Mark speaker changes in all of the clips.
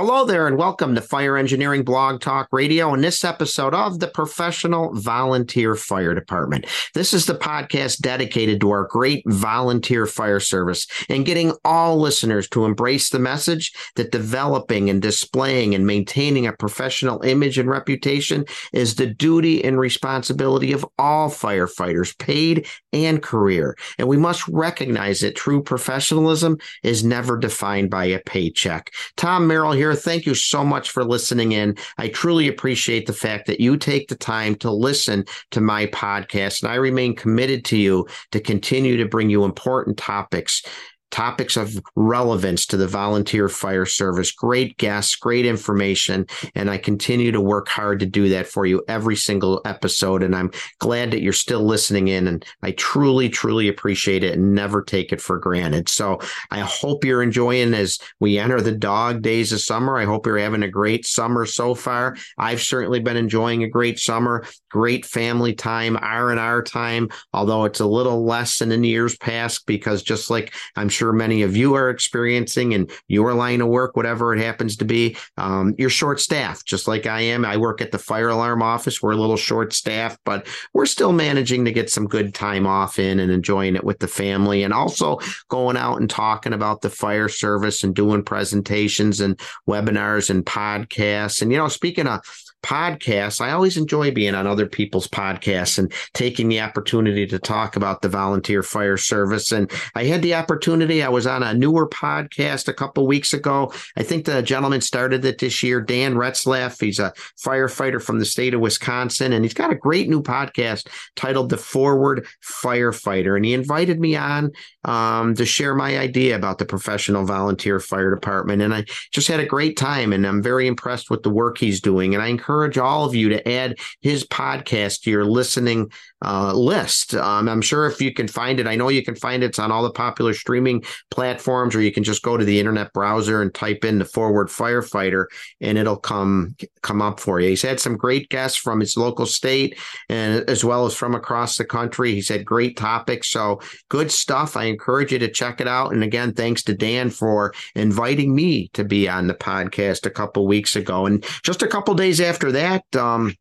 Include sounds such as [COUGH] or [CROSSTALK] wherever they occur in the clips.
Speaker 1: Hello there, and welcome to Fire Engineering Blog Talk Radio. In this episode of the Professional Volunteer Fire Department, this is the podcast dedicated to our great volunteer fire service and getting all listeners to embrace the message that developing and displaying and maintaining a professional image and reputation is the duty and responsibility of all firefighters, paid and career. And we must recognize that true professionalism is never defined by a paycheck. Tom Merrill here Thank you so much for listening in. I truly appreciate the fact that you take the time to listen to my podcast, and I remain committed to you to continue to bring you important topics topics of relevance to the volunteer fire service. Great guests, great information. And I continue to work hard to do that for you every single episode. And I'm glad that you're still listening in. And I truly, truly appreciate it and never take it for granted. So I hope you're enjoying as we enter the dog days of summer. I hope you're having a great summer so far. I've certainly been enjoying a great summer, great family time, R and R time, although it's a little less than in years past because just like I'm sure many of you are experiencing in your line of work, whatever it happens to be. Um, you're short staffed, just like I am. I work at the fire alarm office. We're a little short staffed, but we're still managing to get some good time off in and enjoying it with the family and also going out and talking about the fire service and doing presentations and webinars and podcasts. And, you know, speaking of podcasts, I always enjoy being on other people's podcasts and taking the opportunity to talk about the volunteer fire service. And I had the opportunity, I was on a newer podcast a couple weeks ago. I think the gentleman started it this year, Dan Retzlaff. He's a firefighter from the state of Wisconsin, and he's got a great new podcast titled The Forward Firefighter. And he invited me on um, to share my idea about the professional volunteer fire department. And I just had a great time, and I'm very impressed with the work he's doing. And I encourage all of you to add his podcast to your listening uh, list. Um, I'm sure if you can find it, I know you can find it. It's on all the popular streaming platforms, or you can just go to the internet browser and type in the forward firefighter, and it'll come come up for you. He's had some great guests from his local state and as well as from across the country. He's had great topics, so good stuff. I encourage you to check it out. And again, thanks to Dan for inviting me to be on the podcast a couple weeks ago. And just a couple days after that, um,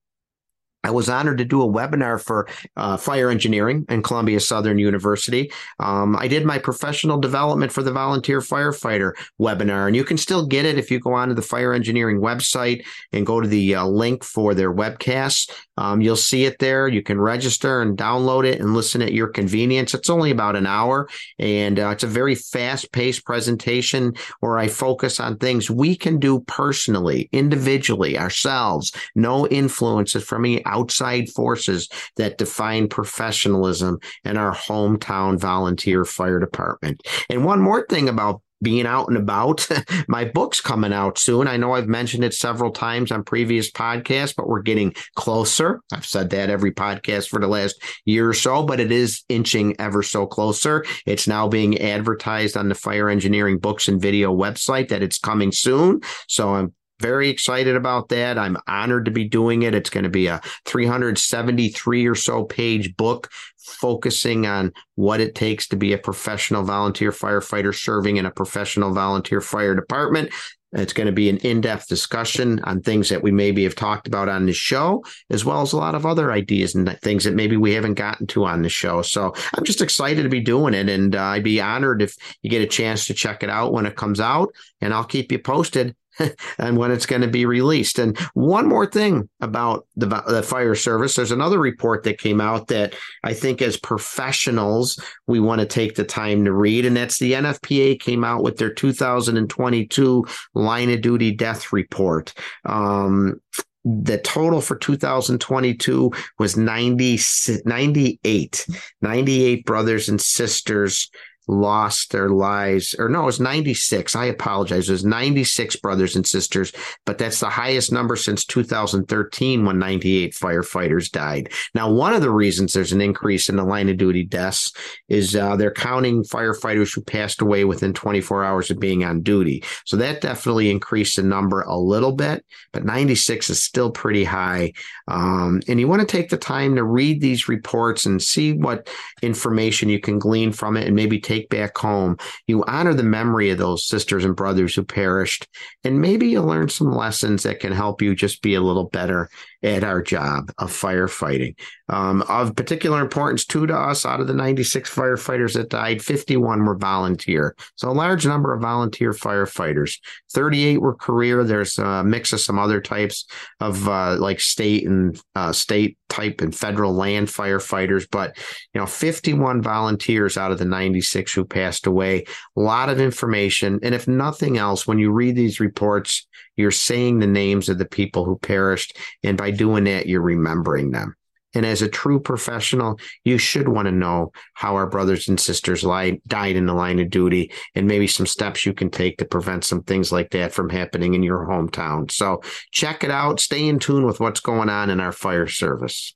Speaker 1: I was honored to do a webinar for uh, fire engineering in Columbia Southern University. Um, I did my professional development for the volunteer firefighter webinar, and you can still get it if you go onto the fire engineering website and go to the uh, link for their webcast. Um, you'll see it there. You can register and download it and listen at your convenience. It's only about an hour, and uh, it's a very fast paced presentation where I focus on things we can do personally, individually, ourselves, no influences from me outside forces that define professionalism in our hometown volunteer fire department. And one more thing about being out and about. [LAUGHS] My book's coming out soon. I know I've mentioned it several times on previous podcasts, but we're getting closer. I've said that every podcast for the last year or so, but it is inching ever so closer. It's now being advertised on the Fire Engineering Books and Video website that it's coming soon. So I'm very excited about that. I'm honored to be doing it. It's going to be a 373 or so page book focusing on what it takes to be a professional volunteer firefighter serving in a professional volunteer fire department. It's going to be an in depth discussion on things that we maybe have talked about on the show, as well as a lot of other ideas and things that maybe we haven't gotten to on the show. So I'm just excited to be doing it. And uh, I'd be honored if you get a chance to check it out when it comes out. And I'll keep you posted [LAUGHS] and when it's going to be released. And one more thing about the, the fire service, there's another report that came out that I think as professionals, we want to take the time to read. And that's the NFPA came out with their 2022 line of duty death report. Um, the total for 2022 was 90, 98, 98 brothers and sisters lost their lives, or no, it was 96. I apologize. It was 96 brothers and sisters, but that's the highest number since 2013 when 98 firefighters died. Now, one of the reasons there's an increase in the line of duty deaths is uh, they're counting firefighters who passed away within 24 hours of being on duty. So that definitely increased the number a little bit, but 96 is still pretty high. Um, and you want to take the time to read these reports and see what information you can glean from it and maybe take take back home. You honor the memory of those sisters and brothers who perished, and maybe you learn some lessons that can help you just be a little better at our job of firefighting. Um, of particular importance, too, to us, out of the 96 firefighters that died, 51 were volunteer. So a large number of volunteer firefighters. 38 were career. There's a mix of some other types of uh, like state and uh, state type and federal land firefighters, but you know, 51 volunteers out of the 96 who passed away. A lot of information. And if nothing else, when you read these reports, you're saying the names of the people who perished. And by doing that, you're remembering them. And as a true professional, you should want to know how our brothers and sisters died in the line of duty and maybe some steps you can take to prevent some things like that from happening in your hometown. So check it out. Stay in tune with what's going on in our fire service.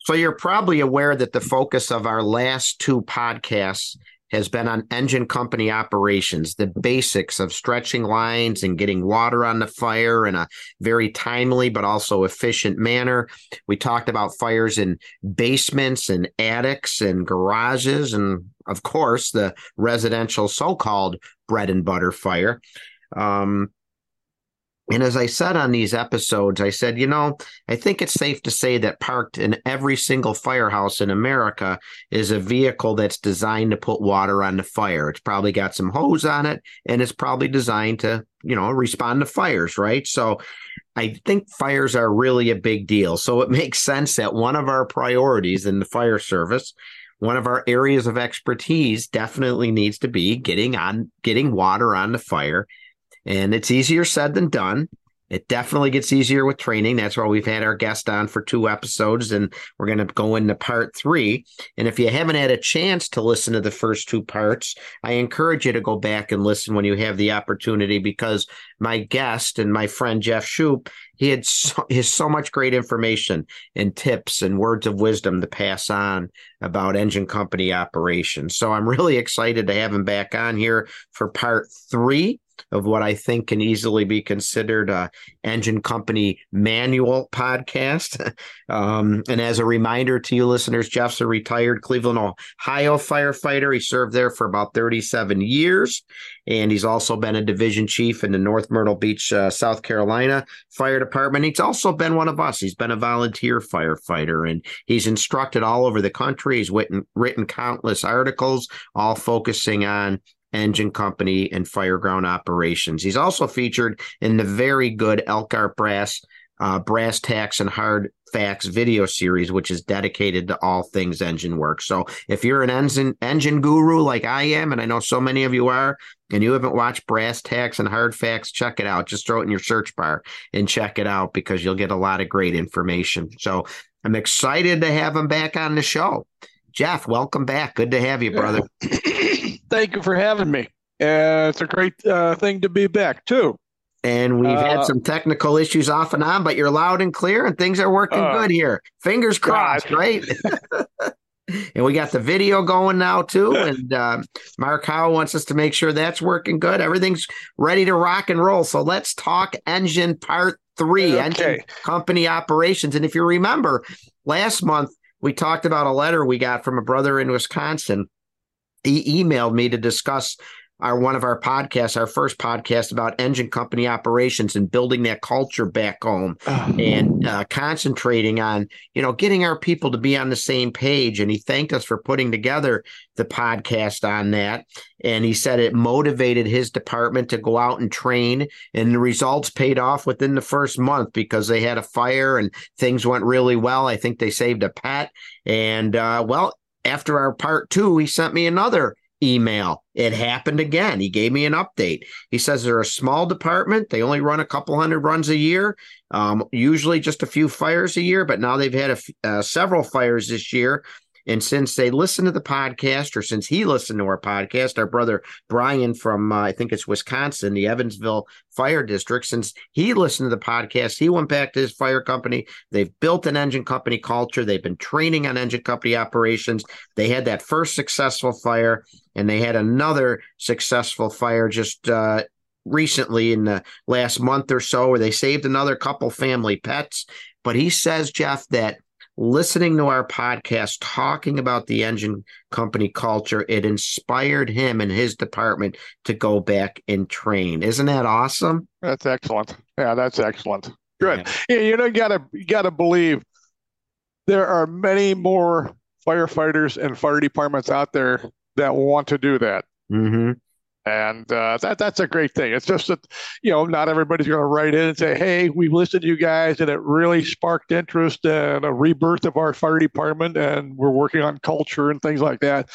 Speaker 1: So you're probably aware that the focus of our last two podcasts has been on engine company operations, the basics of stretching lines and getting water on the fire in a very timely but also efficient manner. We talked about fires in basements and attics and garages, and of course, the residential so called bread and butter fire. Um, and as I said on these episodes, I said, you know, I think it's safe to say that parked in every single firehouse in America is a vehicle that's designed to put water on the fire. It's probably got some hose on it and it's probably designed to, you know, respond to fires, right? So I think fires are really a big deal. So it [LAUGHS] makes sense that one of our priorities in the fire service one of our areas of expertise definitely needs to be getting on getting water on the fire and it's easier said than done. It definitely gets easier with training. That's why we've had our guest on for two episodes, and we're going to go into part three. And if you haven't had a chance to listen to the first two parts, I encourage you to go back and listen when you have the opportunity because my guest and my friend Jeff Shupe, he had so, he has so much great information and tips and words of wisdom to pass on about engine company operations. So I'm really excited to have him back on here for part three of what I think can easily be considered a engine company manual podcast. [LAUGHS] um, and as a reminder to you listeners, Jeff's a retired Cleveland, Ohio firefighter. He served there for about 37 years. And he's also been a division chief in the North Myrtle Beach, uh, South Carolina Fire Department. He's also been one of us. He's been a volunteer firefighter and he's instructed all over the country. He's written, written countless articles, all focusing on engine company and fireground operations. He's also featured in the very good Elkhart Brass uh, Brass Tacks and Hard Facts video series, which is dedicated to all things engine work. So if you're an engine engine guru like I am, and I know so many of you are, and you haven't watched Brass Tacks and Hard Facts, check it out. Just throw it in your search bar and check it out because you'll get a lot of great information. So I'm excited to have him back on the show. Jeff, welcome back. Good to have you, brother. [CLEARS THROAT]
Speaker 2: Thank you for having me. Uh, it's a great uh, thing to be back, too.
Speaker 1: And we've uh, had some technical issues off and on, but you're loud and clear and things are working uh, good here. Fingers crossed, God. right? [LAUGHS] and we got the video going now, too. [LAUGHS] And uh, Mark Howe wants us to make sure that's working good. Everything's ready to rock and roll. So let's talk engine part three, okay. engine company operations. And if you remember, last month, we talked about a letter we got from a brother in Wisconsin. He emailed me to discuss our one of our podcasts, our first podcast about engine company operations and building that culture back home oh. and uh, concentrating on, you know, getting our people to be on the same page. And he thanked us for putting together the podcast on that. And he said it motivated his department to go out and train. And the results paid off within the first month because they had a fire and things went really well. I think they saved a pet. And uh, well, after our part two, he sent me another email. It happened again. He gave me an update. He says they're a small department. They only run a couple hundred runs a year, um, usually just a few fires a year, but now they've had a, uh, several fires this year. And since they listen to the podcast, or since he listened to our podcast, our brother Brian from, uh, I think it's Wisconsin, the Evansville Fire District, since he listened to the podcast, he went back to his fire company. They've built an engine company culture. They've been training on engine company operations. They had that first successful fire, and they had another successful fire just uh, recently in the last month or so, where they saved another couple family pets. But he says, Jeff, that listening to our podcast talking about the engine company culture, it inspired him and his department to go back and train. Isn't that awesome?
Speaker 2: That's excellent. Yeah, that's excellent. Good. Yeah. You know, you gotta you gotta believe there are many more firefighters and fire departments out there that want to do that.
Speaker 1: Mm-hmm.
Speaker 2: And uh, that that's a great thing. It's just that you know not everybody's going to write in and say, "Hey, we've listened to you guys, and it really sparked interest and a rebirth of our fire department, and we're working on culture and things like that."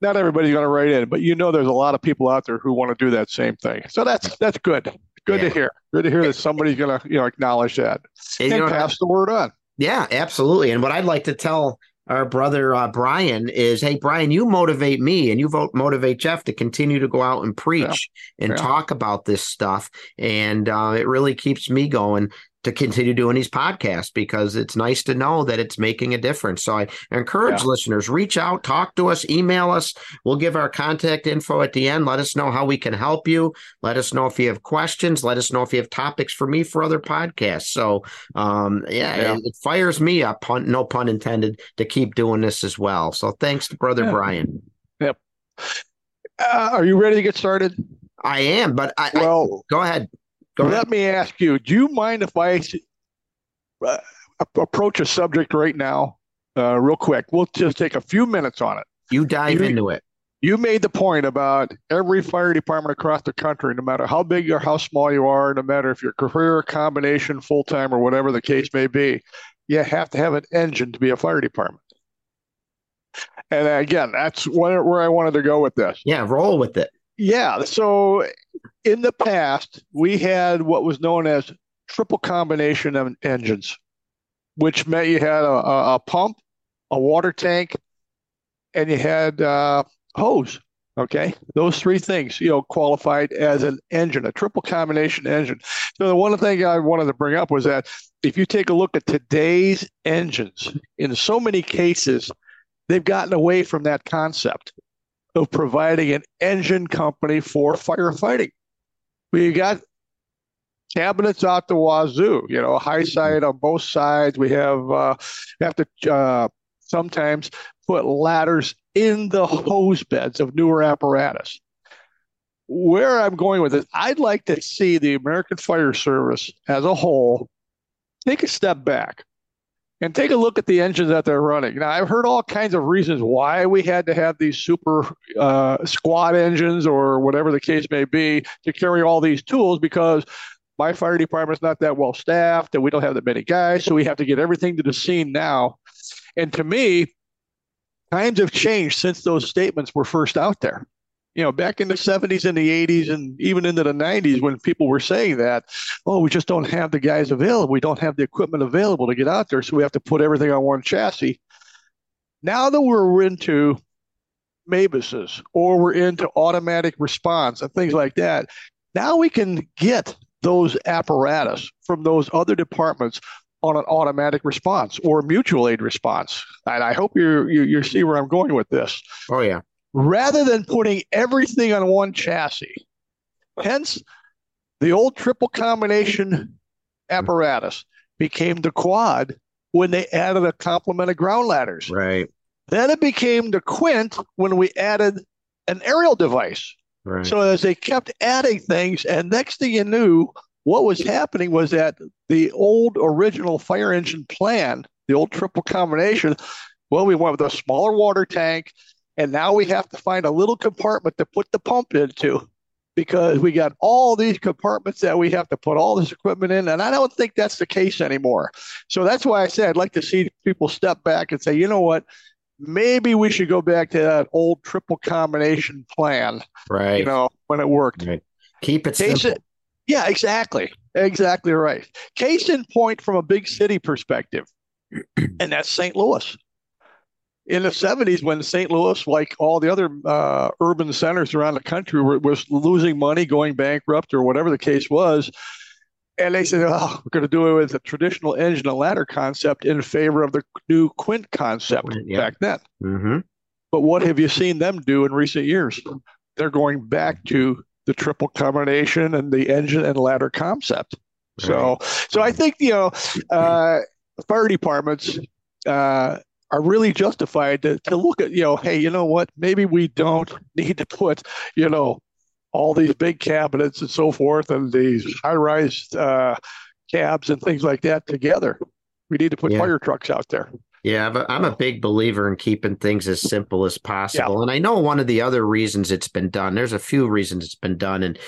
Speaker 2: Not everybody's going to write in, but you know, there's a lot of people out there who want to do that same thing. So that's that's good. Good yeah. to hear. Good to hear that somebody's going to you know acknowledge that and, and pass the word on.
Speaker 1: Yeah, absolutely. And what I'd like to tell our brother uh, Brian is, hey Brian, you motivate me and you vote motivate Jeff to continue to go out and preach yeah. and yeah. talk about this stuff, and uh, it really keeps me going to continue doing these podcasts because it's nice to know that it's making a difference. So I encourage yeah. listeners reach out, talk to us, email us. We'll give our contact info at the end. Let us know how we can help you. Let us know if you have questions. Let us know if you have topics for me for other podcasts. So um, yeah, yeah. It, it, fires me up, pun, no pun intended, to keep doing this as well. So thanks to brother
Speaker 2: yeah.
Speaker 1: Brian.
Speaker 2: Yep. Uh, are you ready to get started?
Speaker 1: I am, but I, well, I, go ahead.
Speaker 2: Go Let me ask you: Do you mind if I uh, approach a subject right now, uh, real quick? We'll just take a few minutes on it.
Speaker 1: You dive you, into it.
Speaker 2: You made the point about every fire department across the country, no matter how big or how small you are, no matter if you're career, combination, full time, or whatever the case may be, you have to have an engine to be a fire department. And again, that's where, where I wanted to go with this.
Speaker 1: Yeah, roll with it.
Speaker 2: Yeah. So in the past, we had what was known as triple combination engines, which meant you had a, a pump, a water tank, and you had uh, hose. Okay, those three things, you know, qualified as an engine, a triple combination engine. So the one thing I wanted to bring up was that if you take a look at today's engines, in so many cases, they've gotten away from that concept of providing an engine company for firefighting. We got cabinets out the wazoo, you know, high side on both sides. We have uh, have to uh, sometimes put ladders in the hose beds of newer apparatus. Where I'm going with it, I'd like to see the American Fire Service as a whole take a step back and take a look at the engines that they're running. Now, I've heard all kinds of reasons why we had to have these super uh, squad engines or whatever the case may be to carry all these tools because my fire department's not that well staffed and we don't have that many guys. So we have to get everything to the scene now. And to me, times have changed since those statements were first out there you know, back in the 70s and the 80s and even into the 90s when people were saying that, oh, we just don't have the guys available. We don't have the equipment available to get out there. So we have to put everything on one chassis. Now that we're into MABAS or we're into automatic response and things like that, now we can get those apparatus from those other departments on an automatic response or mutual aid response. And I hope you you you see where I'm going with this.
Speaker 1: Oh yeah
Speaker 2: rather than putting everything on one chassis. Hence, the old triple combination apparatus became the quad when they added a complement of ground ladders.
Speaker 1: Right.
Speaker 2: Then it became the quint when we added an aerial device. Right. So as they kept adding things, and next thing you knew, what was happening was that the old original fire engine plan, the old triple combination, well, we went with a smaller water tank, and now we have to find a little compartment to put the pump into because we got all these compartments that we have to put all this equipment in. And I don't think that's the case anymore. So that's why I say I'd like to see people step back and say, you know what? Maybe we should go back to that old triple combination plan.
Speaker 1: Right.
Speaker 2: You know, when it worked. Right.
Speaker 1: Keep it Case simple.
Speaker 2: yeah, exactly. Exactly right. Case in point from a big city perspective, [CLEARS THROAT] and that's St. Louis in the 70s when St. Louis, like all the other uh, urban centers around the country, were, was losing money, going bankrupt, or whatever the case was. And they said, oh, we're going to do it with a traditional engine and ladder concept in favor of the new Quint concept yeah. back then.
Speaker 1: Mm-hmm.
Speaker 2: But what have you seen them do in recent years? They're going back to the triple combination and the engine and ladder concept. Right. So, so I think you know, uh, fire departments uh, are really justified to, to look at, you know, hey, you know what? Maybe we don't [LAUGHS] need to put, you know, all these big cabinets and so forth and these high rise uh, cabs and things like that together. We need to put yeah. fire trucks out there.
Speaker 1: Yeah, but I'm a big believer in keeping things as simple as possible. Yeah. And I know one of the other reasons it's been done, there's a few reasons it's been done. And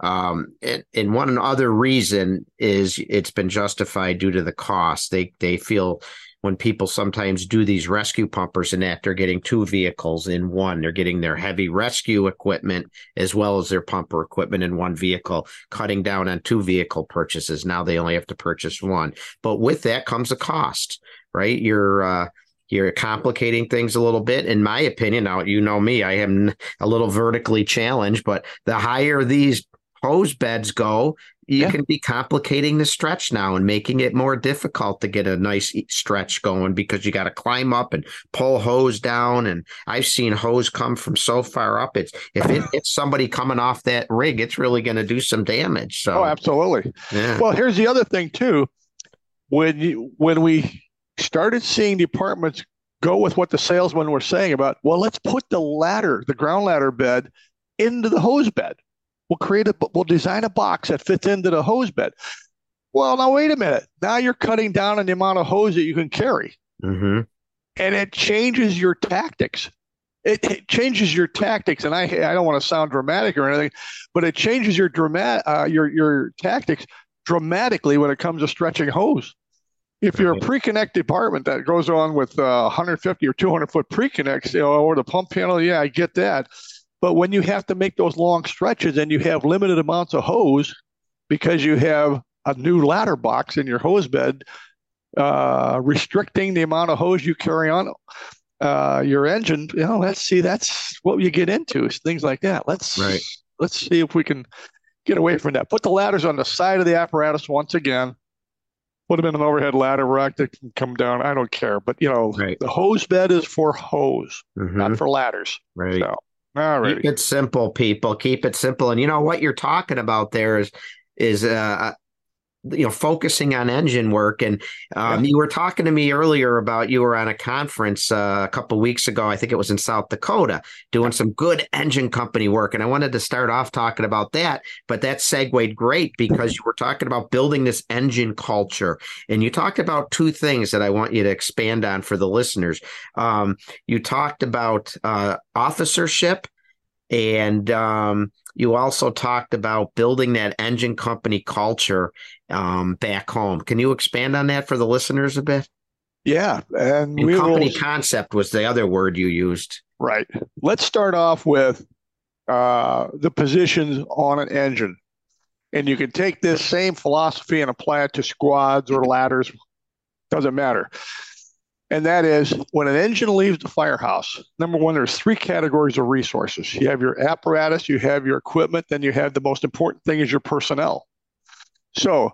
Speaker 1: um, and, and one other reason is it's been justified due to the cost. They they feel when people sometimes do these rescue pumpers and that they're getting two vehicles in one. They're getting their heavy rescue equipment as well as their pumper equipment in one vehicle, cutting down on two vehicle purchases. Now they only have to purchase one. But with that comes a cost, right? You're uh, you're complicating things a little bit in my opinion now you know me i am a little vertically challenged but the higher these hose beds go, you yeah. can be complicating the stretch now and making it more difficult to get a nice stretch going because you got to climb up and pull hose down. And I've seen hose come from so far up. It's if it hits somebody coming off that rig, it's really going to do some damage. So,
Speaker 2: oh, absolutely. Yeah. Well, here's the other thing too. When you when we started seeing departments go with what the salesmen were saying about, well, let's put the ladder, the ground ladder bed, into the hose bed We'll create a, we'll design a box that fits into the hose bed. Well, now wait a minute. Now you're cutting down on the amount of hose that you can carry,
Speaker 1: mm-hmm.
Speaker 2: and it changes your tactics. It, it, changes your tactics, and I I don't want to sound dramatic or anything, but it changes your dramat uh, your your tactics dramatically when it comes to stretching hose. If you're a pre-connect department that goes on with uh, 150 or 200 foot pre-connects, you know, or the pump panel, yeah, I get that. But when you have to make those long stretches and you have limited amounts of hose because you have a new ladder box in your hose bed, uh, restricting the amount of hose you carry on uh, your engine, you know, let's see, that's what you get into is things like that. Let's right. let's see if we can get away from that. Put the ladders on the side of the apparatus once again. Put them in an overhead ladder rack that can come down. I don't care, but you know, right. the hose bed is for hose, mm-hmm. not for ladders.
Speaker 1: Right. So, all right. Keep it simple, people. Keep it simple. And you know what you're talking about there is is uh you know focusing on engine work. And um, yeah. you were talking to me earlier about you were on a conference uh, a couple weeks ago. I think it was in south dakota doing some good engine company work. And i wanted to start off talking about that but that segued great because you were talking about building this engine culture. And you talked about two things that i want you to expand on for the listeners. Um, you talked about uh, officership and um, you also talked about building that engine company culture um, back home. Can you expand on that for the listeners a bit?
Speaker 2: Yeah,
Speaker 1: and, and company will... concept was the other word you used.
Speaker 2: Right. Let's start off with uh, the positions on an engine, and you can take this same philosophy and apply it to squads or ladders. Doesn't matter and that is when an engine leaves the firehouse number one there's three categories of resources. You have your apparatus you have your equipment then you have the most important thing is your personnel. So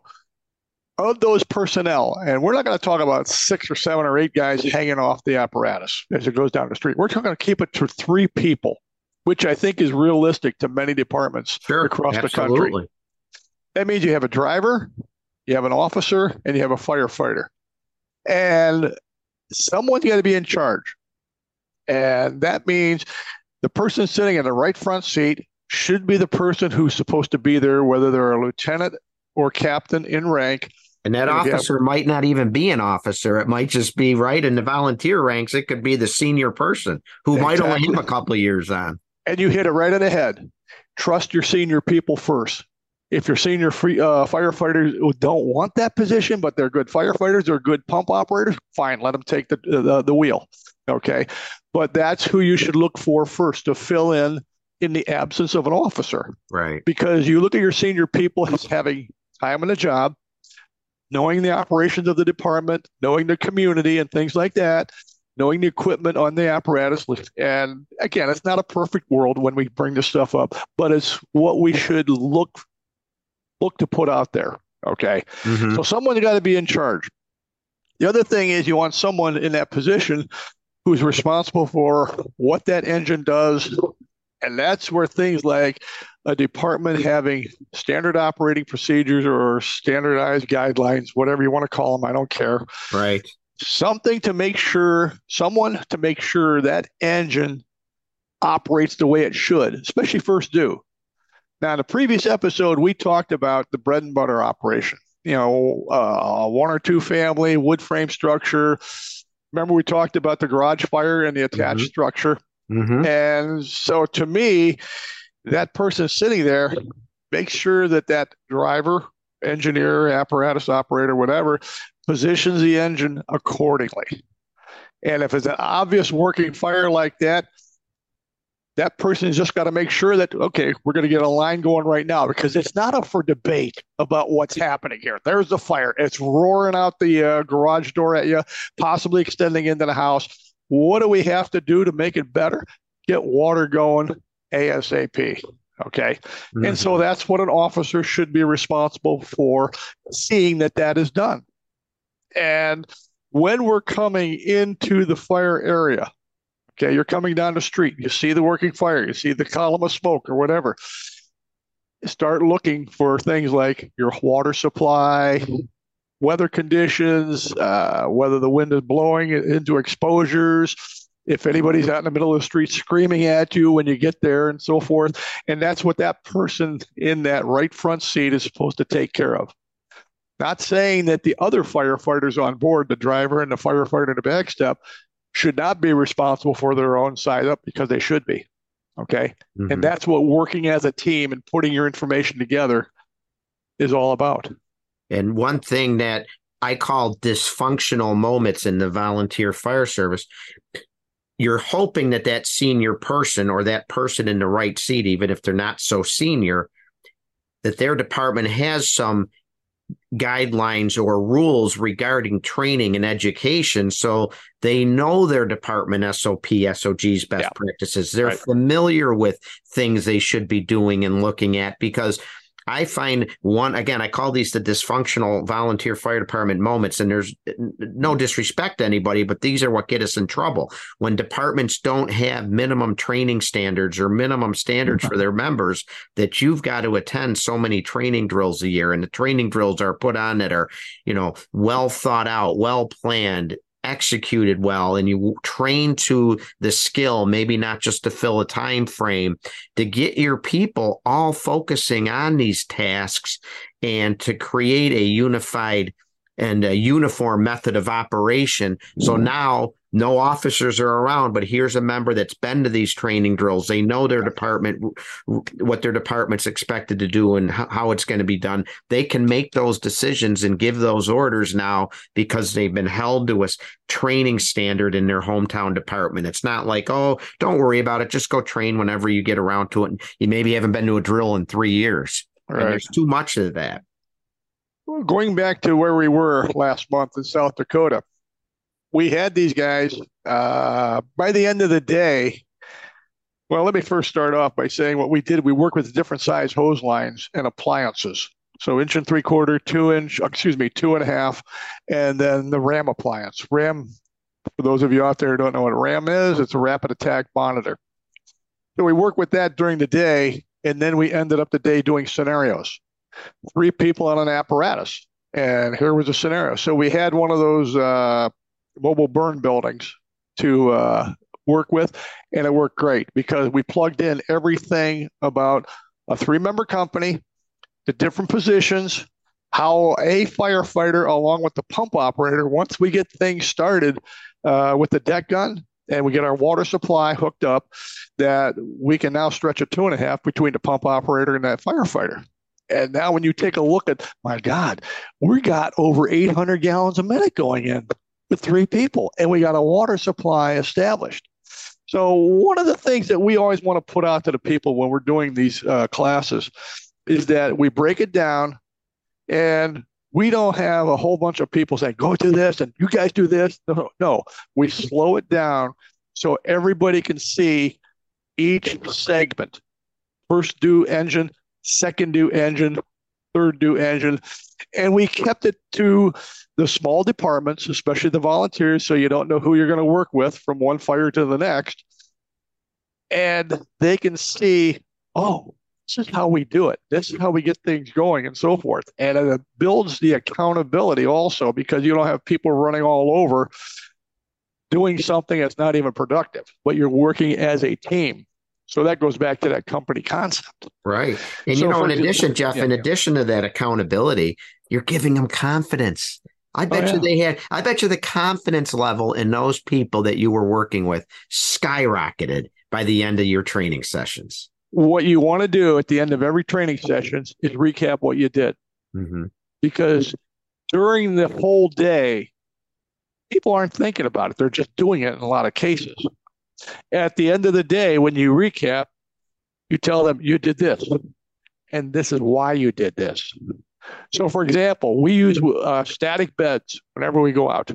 Speaker 2: of those personnel and we're not going to talk about six or seven or eight guys hanging off the apparatus as it goes down the street. We're going to keep it to three people which i think is realistic to many departments sure, across absolutely. the country. that means you have a driver you have an officer and you have a firefighter. And someone's got to be in charge. And that means the person sitting in the right front seat should be the person who's supposed to be there, whether they're a lieutenant or captain in rank.
Speaker 1: And that and officer have, might not even be an officer. It might just be right in the volunteer ranks. It could be the senior person who exactly. might only have a couple of years on.
Speaker 2: And you hit it right in the head. Trust your senior people first. If your senior free, uh, firefighters don't want that position, but they're good firefighters or good pump operators, fine, let them take the, the, the wheel. Okay. But that's who you should look for first to fill in in the absence of an officer.
Speaker 1: Right.
Speaker 2: Because you look at your senior people as having time on the job, knowing the operations of the department, knowing the community and things like that, knowing the equipment on the apparatus. And again, it's not a perfect world when we bring this stuff up, but it's what we should look look to put out there. Okay. Mm-hmm. So someone's got to be in charge. The other thing is you want someone in that position who's responsible for what that engine does. And that's where things like a department having standard operating procedures or standardized guidelines, whatever you want to call them, I don't care.
Speaker 1: Right.
Speaker 2: something to make sure, someone to make sure that engine operates the way it should, especially first due. Now, in the previous episode, we talked about the bread and butter operation. You know, uh, one or two family wood frame structure. Remember, we talked about the garage fire and the attached mm-hmm. structure. Mm-hmm. And so, to me, that person sitting there makes sure that that driver, engineer, apparatus operator, whatever, positions the engine accordingly. And if it's an obvious working fire like that, that person's just got to make sure that okay we're going to get a line going right now because it's not up for debate about what's happening here. There's the fire. It's roaring out the uh, garage door at you possibly extending into the house. What do we have to do to make it better? Get water going asap okay? Mm-hmm. and so that's what an officer should be responsible for seeing that that is done. And when we're coming into the fire area Okay, you're coming down the street, you see the working fire, you see the column of smoke or whatever. Start looking for things like your water supply, weather conditions, uh, whether the wind is blowing into exposures, if anybody's out in the middle of the street screaming at you when you get there, and so forth. And that's what that person in that right front seat is supposed to take care of. Not saying that the other firefighters on board, the driver and the firefighter in the back step, should not be responsible for their own side up because they should be. Okay. Mm-hmm. And that's what working as a team and putting your information together is all about.
Speaker 1: And one thing that I call dysfunctional moments in the volunteer fire service, you're hoping that that senior person or that person in the right seat, even if they're not so senior, that their department has some guidelines or rules regarding training and education so they know their department SOP, SOG's best yeah. practices. They're right. familiar with things they should be doing and looking at because I find one again, I call these the dysfunctional volunteer fire department moments, and there's no disrespect to anybody, but these are what get us in trouble. When departments don't have minimum training standards or minimum standards for mm-hmm. their members that you've got to attend so many training drills a year, and the training drills are put on that are, you know, well thought out, well planned, executed well and you train to the skill maybe not just to fill a time frame to get your people all focusing on these tasks and to create a unified and a uniform method of operation so mm-hmm. now no officers are around, but here's a member that's been to these training drills. They know their department, what their department's expected to do and how it's going to be done. They can make those decisions and give those orders now because they've been held to a training standard in their hometown department. It's not like, oh, don't worry about it. Just go train whenever you get around to it. You maybe haven't been to a drill in three years. Right. And there's too much of that.
Speaker 2: Well, going back to where we were last month in South Dakota, we had these guys. Uh, by the end of the day, well, let me first start off by saying what we did. We worked with different size hose lines and appliances. So inch and three quarter, two inch, excuse me, two and a half, and then the RAM appliance. RAM, for those of you out there who don't know what RAM is, it's a rapid attack monitor. So we worked with that during the day, and then we ended up the day doing scenarios. Three people on an apparatus, and here was a scenario. So we had one of those uh, mobile burn buildings to uh, work with, and it worked great because we plugged in everything about a three-member company, the different positions, how a firefighter, along with the pump operator, once we get things started uh, with the deck gun and we get our water supply hooked up, that we can now stretch a two and a half between the pump operator and that firefighter. And now, when you take a look at, my God, we got over 800 gallons a minute going in with three people, and we got a water supply established. So, one of the things that we always want to put out to the people when we're doing these uh, classes is that we break it down and we don't have a whole bunch of people saying, go do this and you guys do this. No, no, we slow it down so everybody can see each segment. First do engine, second due engine, third due engine. And we kept it to the small departments, especially the volunteers, so you don't know who you're going to work with from one fire to the next. And they can see, oh, this is how we do it. This is how we get things going and so forth. And it builds the accountability also because you don't have people running all over doing something that's not even productive, but you're working as a team. So that goes back to that company concept.
Speaker 1: Right. And so you know, in addition, Jeff, yeah, in addition to that accountability, you're giving them confidence. I bet oh, yeah. you they had, I bet you the confidence level in those people that you were working with skyrocketed by the end of your training sessions.
Speaker 2: What you want to do at the end of every training sessions is recap what you did. Mm-hmm. Because during the whole day, people aren't thinking about it. They're just doing it in a lot of cases. At the end of the day, when you recap, you tell them you did this, and this is why you did this. So, for example, we use uh, static beds whenever we go out.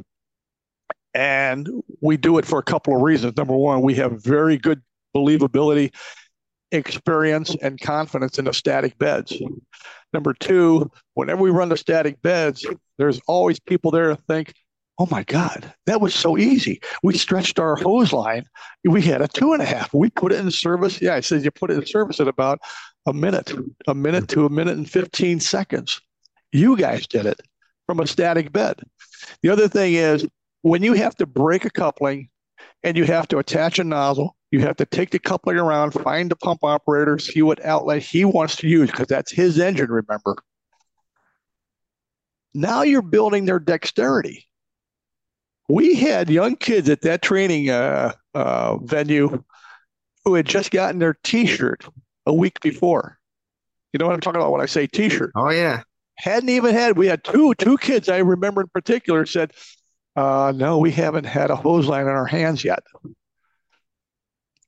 Speaker 2: And we do it for a couple of reasons. Number one, we have very good believability, experience, and confidence in the static beds. Number two, whenever we run the static beds, there's always people there to think, oh my God, that was so easy. We stretched our hose line. We had a two and a half. We put it in service. Yeah, I said you put it in service at about a minute, a minute to a minute and 15 seconds. You guys did it from a static bed. The other thing is when you have to break a coupling and you have to attach a nozzle, you have to take the coupling around, find the pump operator, see what outlet he wants to use because that's his engine, remember. Now you're building their dexterity. We had young kids at that training uh, uh, venue who had just gotten their t shirt a week before. You know what I'm talking about when I say T-shirt?
Speaker 1: Oh yeah.
Speaker 2: Hadn't even had. We had two two kids I remember in particular said, uh, "No, we haven't had a hose line in our hands yet."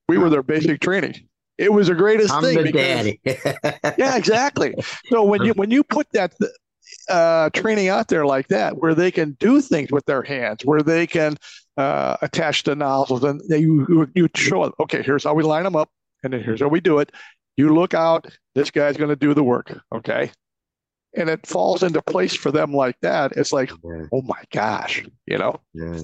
Speaker 2: We were their basic training. It was the greatest
Speaker 1: I'm
Speaker 2: thing.
Speaker 1: The because, daddy. [LAUGHS]
Speaker 2: yeah, exactly. So when you when you put that uh, training out there like that, where they can do things with their hands, where they can uh, attach the nozzles, and they, you you show them, okay, here's how we line them up, and then here's how we do it. You look out, this guy's going to do the work. Okay. And it falls into place for them like that. It's like, yeah. oh my gosh, you know? Yeah.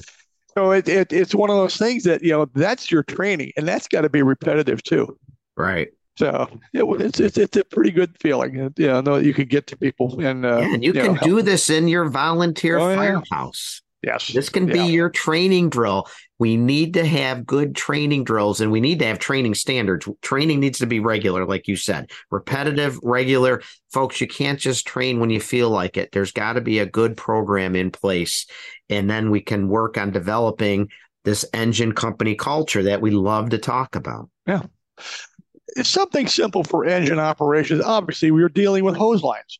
Speaker 2: So it, it, it's one of those things that, you know, that's your training and that's got to be repetitive too.
Speaker 1: Right.
Speaker 2: So it, it's, it's it's a pretty good feeling, you know, you can get to people and uh,
Speaker 1: yeah, and you, you can know, do this in your volunteer oh, firehouse.
Speaker 2: Yeah. Yes,
Speaker 1: this can be your training drill. We need to have good training drills and we need to have training standards. Training needs to be regular, like you said, repetitive, regular. Folks, you can't just train when you feel like it. There's got to be a good program in place. And then we can work on developing this engine company culture that we love to talk about.
Speaker 2: Yeah. It's something simple for engine operations. Obviously, we are dealing with hose lines.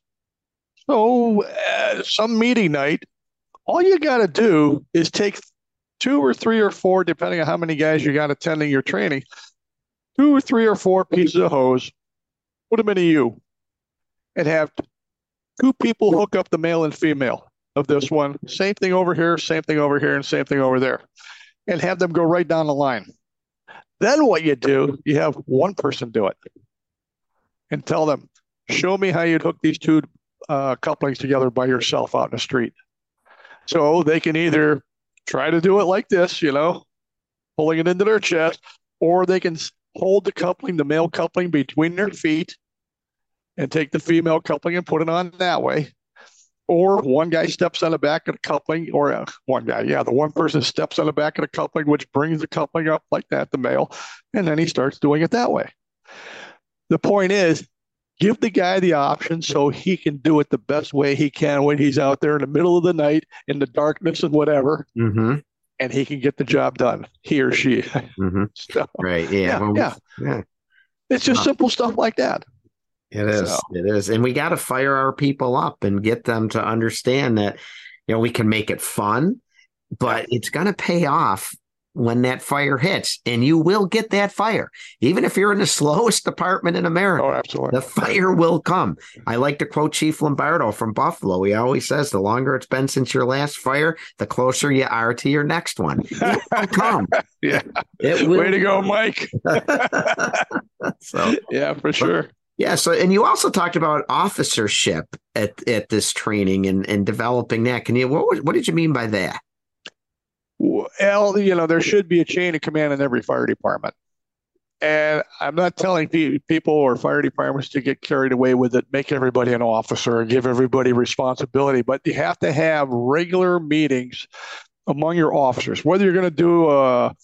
Speaker 2: So, uh, some meeting night, all you got to do is take two or three or four, depending on how many guys you got attending your training, two or three or four pieces of hose, put them in a U, and have two people hook up the male and female of this one. Same thing over here, same thing over here, and same thing over there, and have them go right down the line. Then what you do, you have one person do it and tell them, show me how you'd hook these two uh, couplings together by yourself out in the street. So they can either try to do it like this, you know, pulling it into their chest, or they can hold the coupling, the male coupling between their feet and take the female coupling and put it on that way. Or one guy steps on the back of the coupling, or uh, one guy, yeah, the one person steps on the back of the coupling, which brings the coupling up like that, the male, and then he starts doing it that way. The point is, give the guy the option so he can do it the best way he can when he's out there in the middle of the night in the darkness and whatever. Mm-hmm. And he can get the job done, he or she.
Speaker 1: Mm-hmm. [LAUGHS] so, right. Yeah.
Speaker 2: Yeah, well, yeah. yeah. It's just simple stuff like that.
Speaker 1: It is. So. It is. And we got to fire our people up and get them to understand that, you know, we can make it fun, but it's going to pay off when that fire hits, and you will get that fire, even if you're in the [LAUGHS] slowest department in America.
Speaker 2: Oh, absolutely.
Speaker 1: The fire will come. I like to quote Chief Lombardo from Buffalo. He always says, "The longer it's been since your last fire, the closer you are to your next one." It will come. [LAUGHS]
Speaker 2: yeah. It will Way to go, Mike. [LAUGHS] so yeah, for sure.
Speaker 1: Yeah. So, and you also talked about officership at, at this training and, and developing that. Can you, what, what did you mean by that?
Speaker 2: Well, you know, there should be a chain of command in every fire department. And I'm not telling people or fire departments to get carried away with it, make everybody an officer and give everybody responsibility, but you have to have regular meetings among your officers, whether you're going to do a,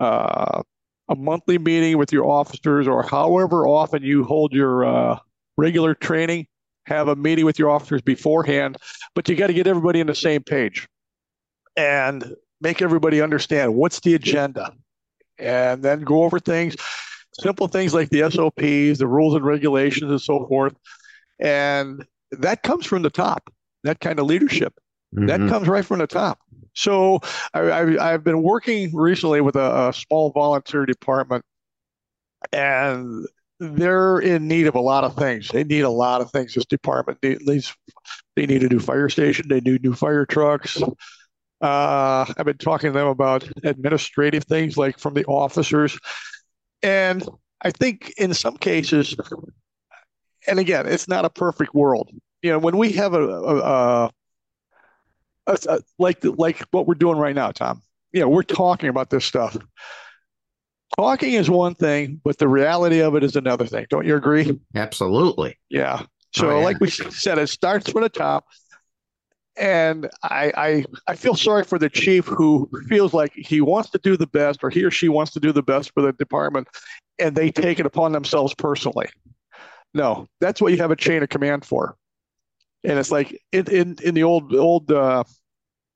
Speaker 2: a, a, monthly meeting with your officers or however often you hold your uh, regular training, have a meeting with your officers beforehand, but you got to get everybody on the same page and make everybody understand what's the agenda and then go over things, simple things like the SOPs, the rules and regulations, and so forth. And that comes from the top, that kind of leadership. Mm-hmm. That comes right from the top. So I, have been working recently with a, a small volunteer department, and they're in need of a lot of things. They need a lot of things. This department needs they need a new fire station. They need new fire trucks. Uh, I've been talking to them about administrative things like from the officers. And I think in some cases, and again, it's not a perfect world. You know, when we have a, a, a, a like like what we're doing right now, Tom. You know, we're talking about this stuff. Talking is one thing, but the reality of it is another thing. Don't you agree?
Speaker 1: Absolutely.
Speaker 2: Yeah. So, oh, yeah. like we said, it starts from the top and I, I I feel sorry for the chief who feels like he wants to do the best or he or she wants to do the best for the department and they take it upon themselves personally. No, that's what you have a chain of command for. And it's like in in, in the old old uh,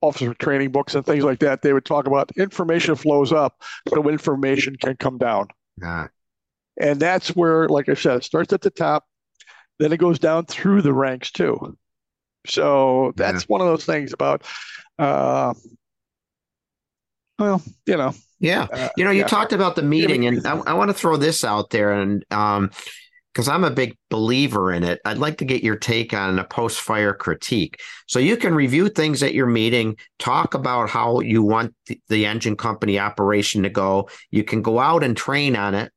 Speaker 2: officer training books and things like that, they would talk about information flows up so information can come down.
Speaker 1: Ah.
Speaker 2: And that's where, like I said, it starts at the top, then it goes down through the ranks too. So that's yeah. one of those things about, uh, well, you know.
Speaker 1: Yeah. Uh, you know, you yeah. talked about the meeting, and I, I want to throw this out there. And, um, because I'm a big believer in it. I'd like to get your take on a post fire critique. So you can review things at your meeting, talk about how you want the, engine company operation to go. You can go out and train on it.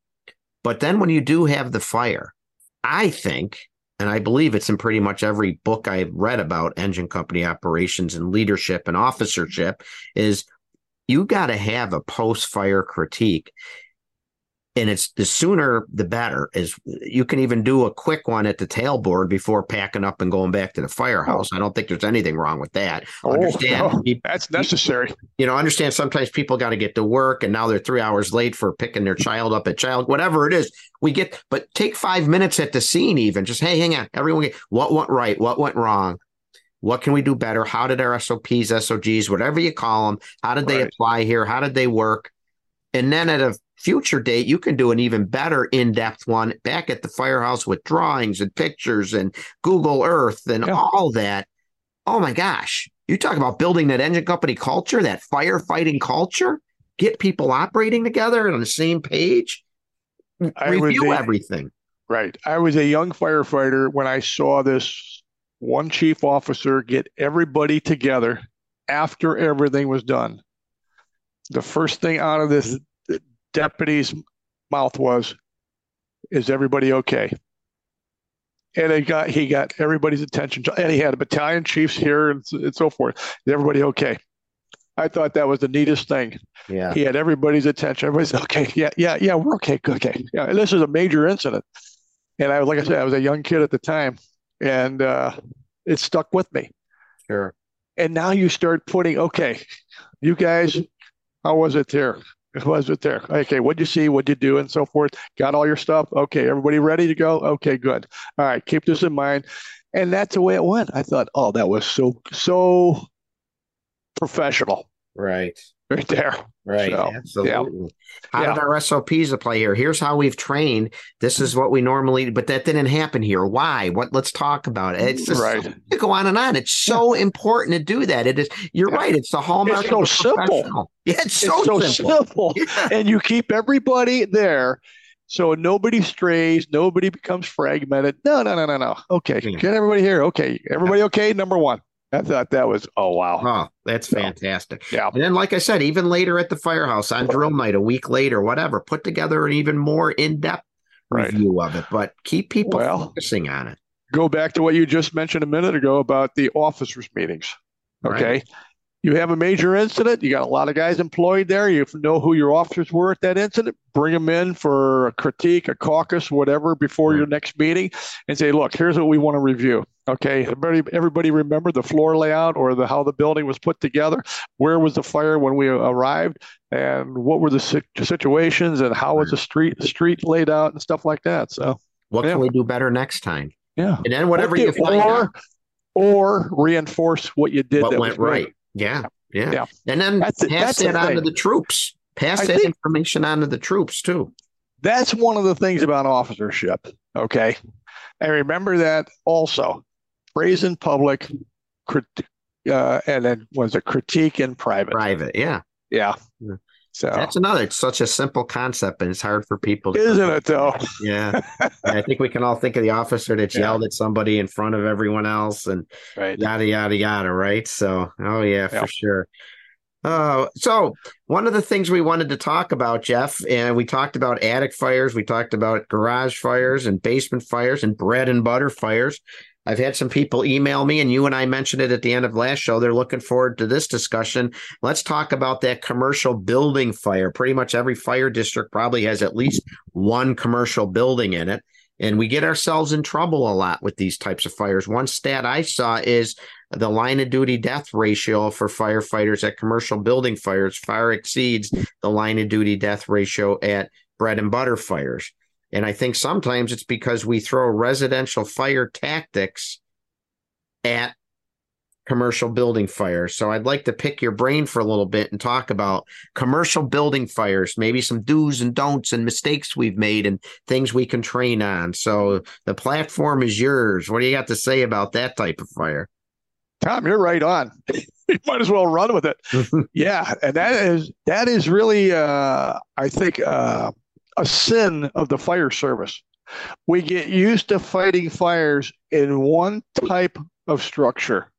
Speaker 1: But then when you do have the fire, I think and I believe it's in pretty much every book I've read about engine company operations and leadership and officership, is you got to have a post fire critique and it's the sooner the better is you can even do a quick one at the tailboard before packing up and going back to the firehouse. I don't think there's anything wrong with that.
Speaker 2: Oh, understand no, that's necessary.
Speaker 1: you know understand sometimes people got to get to work and now they're three hours late for picking their child up at child whatever it is. We get but take five minutes at the scene even. Just hey hang on. Everyone get, what went right? What went wrong? What can we do better? How did our sops sogs whatever you call them how did they right. apply here? How did they work? And then at a future date, you can do an even better in depth one back at the firehouse with drawings and pictures and Google Earth and yeah. all that. Oh my gosh. You talk about building that engine company culture, that firefighting culture, get people operating together and on the same page, I review a, everything.
Speaker 2: Right. I was a young firefighter when I saw this one chief officer get everybody together after everything was done. The first thing out of this deputy's mouth was, "Is everybody okay?" And he got he got everybody's attention, and he had a battalion chiefs here and, and so forth. Is everybody okay? I thought that was the neatest thing.
Speaker 1: Yeah,
Speaker 2: he had everybody's attention. Everybody's okay. Yeah, yeah, yeah. We're okay. Okay. Yeah, and this is a major incident. And I, was, like I said, I was a young kid at the time, and uh, it stuck with me.
Speaker 1: Sure.
Speaker 2: And now you start putting, okay, you guys, how was it there? Was it there? Okay, what'd you see? What'd you do? And so forth. Got all your stuff? Okay, everybody ready to go? Okay, good. All right, keep this in mind. And that's the way it went. I thought, oh, that was so so professional.
Speaker 1: Right.
Speaker 2: Right there.
Speaker 1: Right. So, Absolutely. Yeah. How yeah. did our SOPs apply here? Here's how we've trained. This is what we normally, but that didn't happen here. Why? What? Let's talk about it. It's just right. to go on and on. It's so yeah. important to do that. It is. You're right. It's the hallmark.
Speaker 2: It's so simple.
Speaker 1: Yeah, it's so, it's so
Speaker 2: simple. simple. [LAUGHS] And you keep everybody there. So nobody strays, nobody becomes fragmented. No, no, no, no, no. Okay, get everybody here. Okay, everybody okay? Number one. I thought that was oh wow.
Speaker 1: Oh, that's fantastic.
Speaker 2: Yeah.
Speaker 1: And then, like I said, even later at the firehouse on drill night, a week later, whatever, put together an even more in-depth right. review of it. But keep people well, focusing on it.
Speaker 2: Go back to what you just mentioned a minute ago about the officers' meetings. Okay. Right. You have a major incident, you got a lot of guys employed there, you know who your officers were at that incident, bring them in for a critique, a caucus, whatever, before your mm. next meeting, and say, look, here's what we want to review. Okay, everybody, everybody remember the floor layout or the how the building was put together? Where was the fire when we arrived, and what were the situations, and how was the street street laid out and stuff like that? So,
Speaker 1: what yeah. can we do better next time?
Speaker 2: Yeah,
Speaker 1: and then whatever okay, you find
Speaker 2: or,
Speaker 1: out,
Speaker 2: or reinforce what you did
Speaker 1: what
Speaker 2: that
Speaker 1: went right. Yeah, yeah, yeah. And then that's, pass
Speaker 2: that's
Speaker 1: that on to the troops. Pass I that information on to the troops too.
Speaker 2: That's one of the things about officership. Okay. And remember that also. Praise in public, crit- uh, and then was a critique in private.
Speaker 1: Private, yeah.
Speaker 2: Yeah. Yeah. So
Speaker 1: that's another. It's such a simple concept, and it's hard for people.
Speaker 2: To Isn't it though?
Speaker 1: Yeah. yeah. I think we can all think of the officer that yeah. yelled at somebody in front of everyone else, and right. yada yada yada. Right. So, oh yeah, for sure. Uh, so one of the things we wanted to talk about, Jeff, and we talked about attic fires, we talked about garage fires and basement fires and bread and butter fires. I've had some people email me, and you and I mentioned it at the end of last show. They're looking forward to this discussion. Let's talk about that commercial building fire. Pretty much every fire district probably has at least one commercial building in it. And we get ourselves in trouble a lot with these types of fires. One stat I saw is the line of duty death ratio for firefighters at commercial building fires far exceeds the line of duty death ratio at bread and butter fires. And I think sometimes it's because we throw residential fire tactics at commercial building fires. So I'd like to pick your brain for a little bit and talk about commercial building fires, maybe some do's and don'ts and mistakes we've made and things we can train on. So the platform is yours. What do you got to say about that type of fire?
Speaker 2: Tom, you're right on. [LAUGHS] you might as well run with it. [LAUGHS] yeah, and that is that is really uh, I think uh, a sin of the fire service. We get used to fighting fires in one type of structure.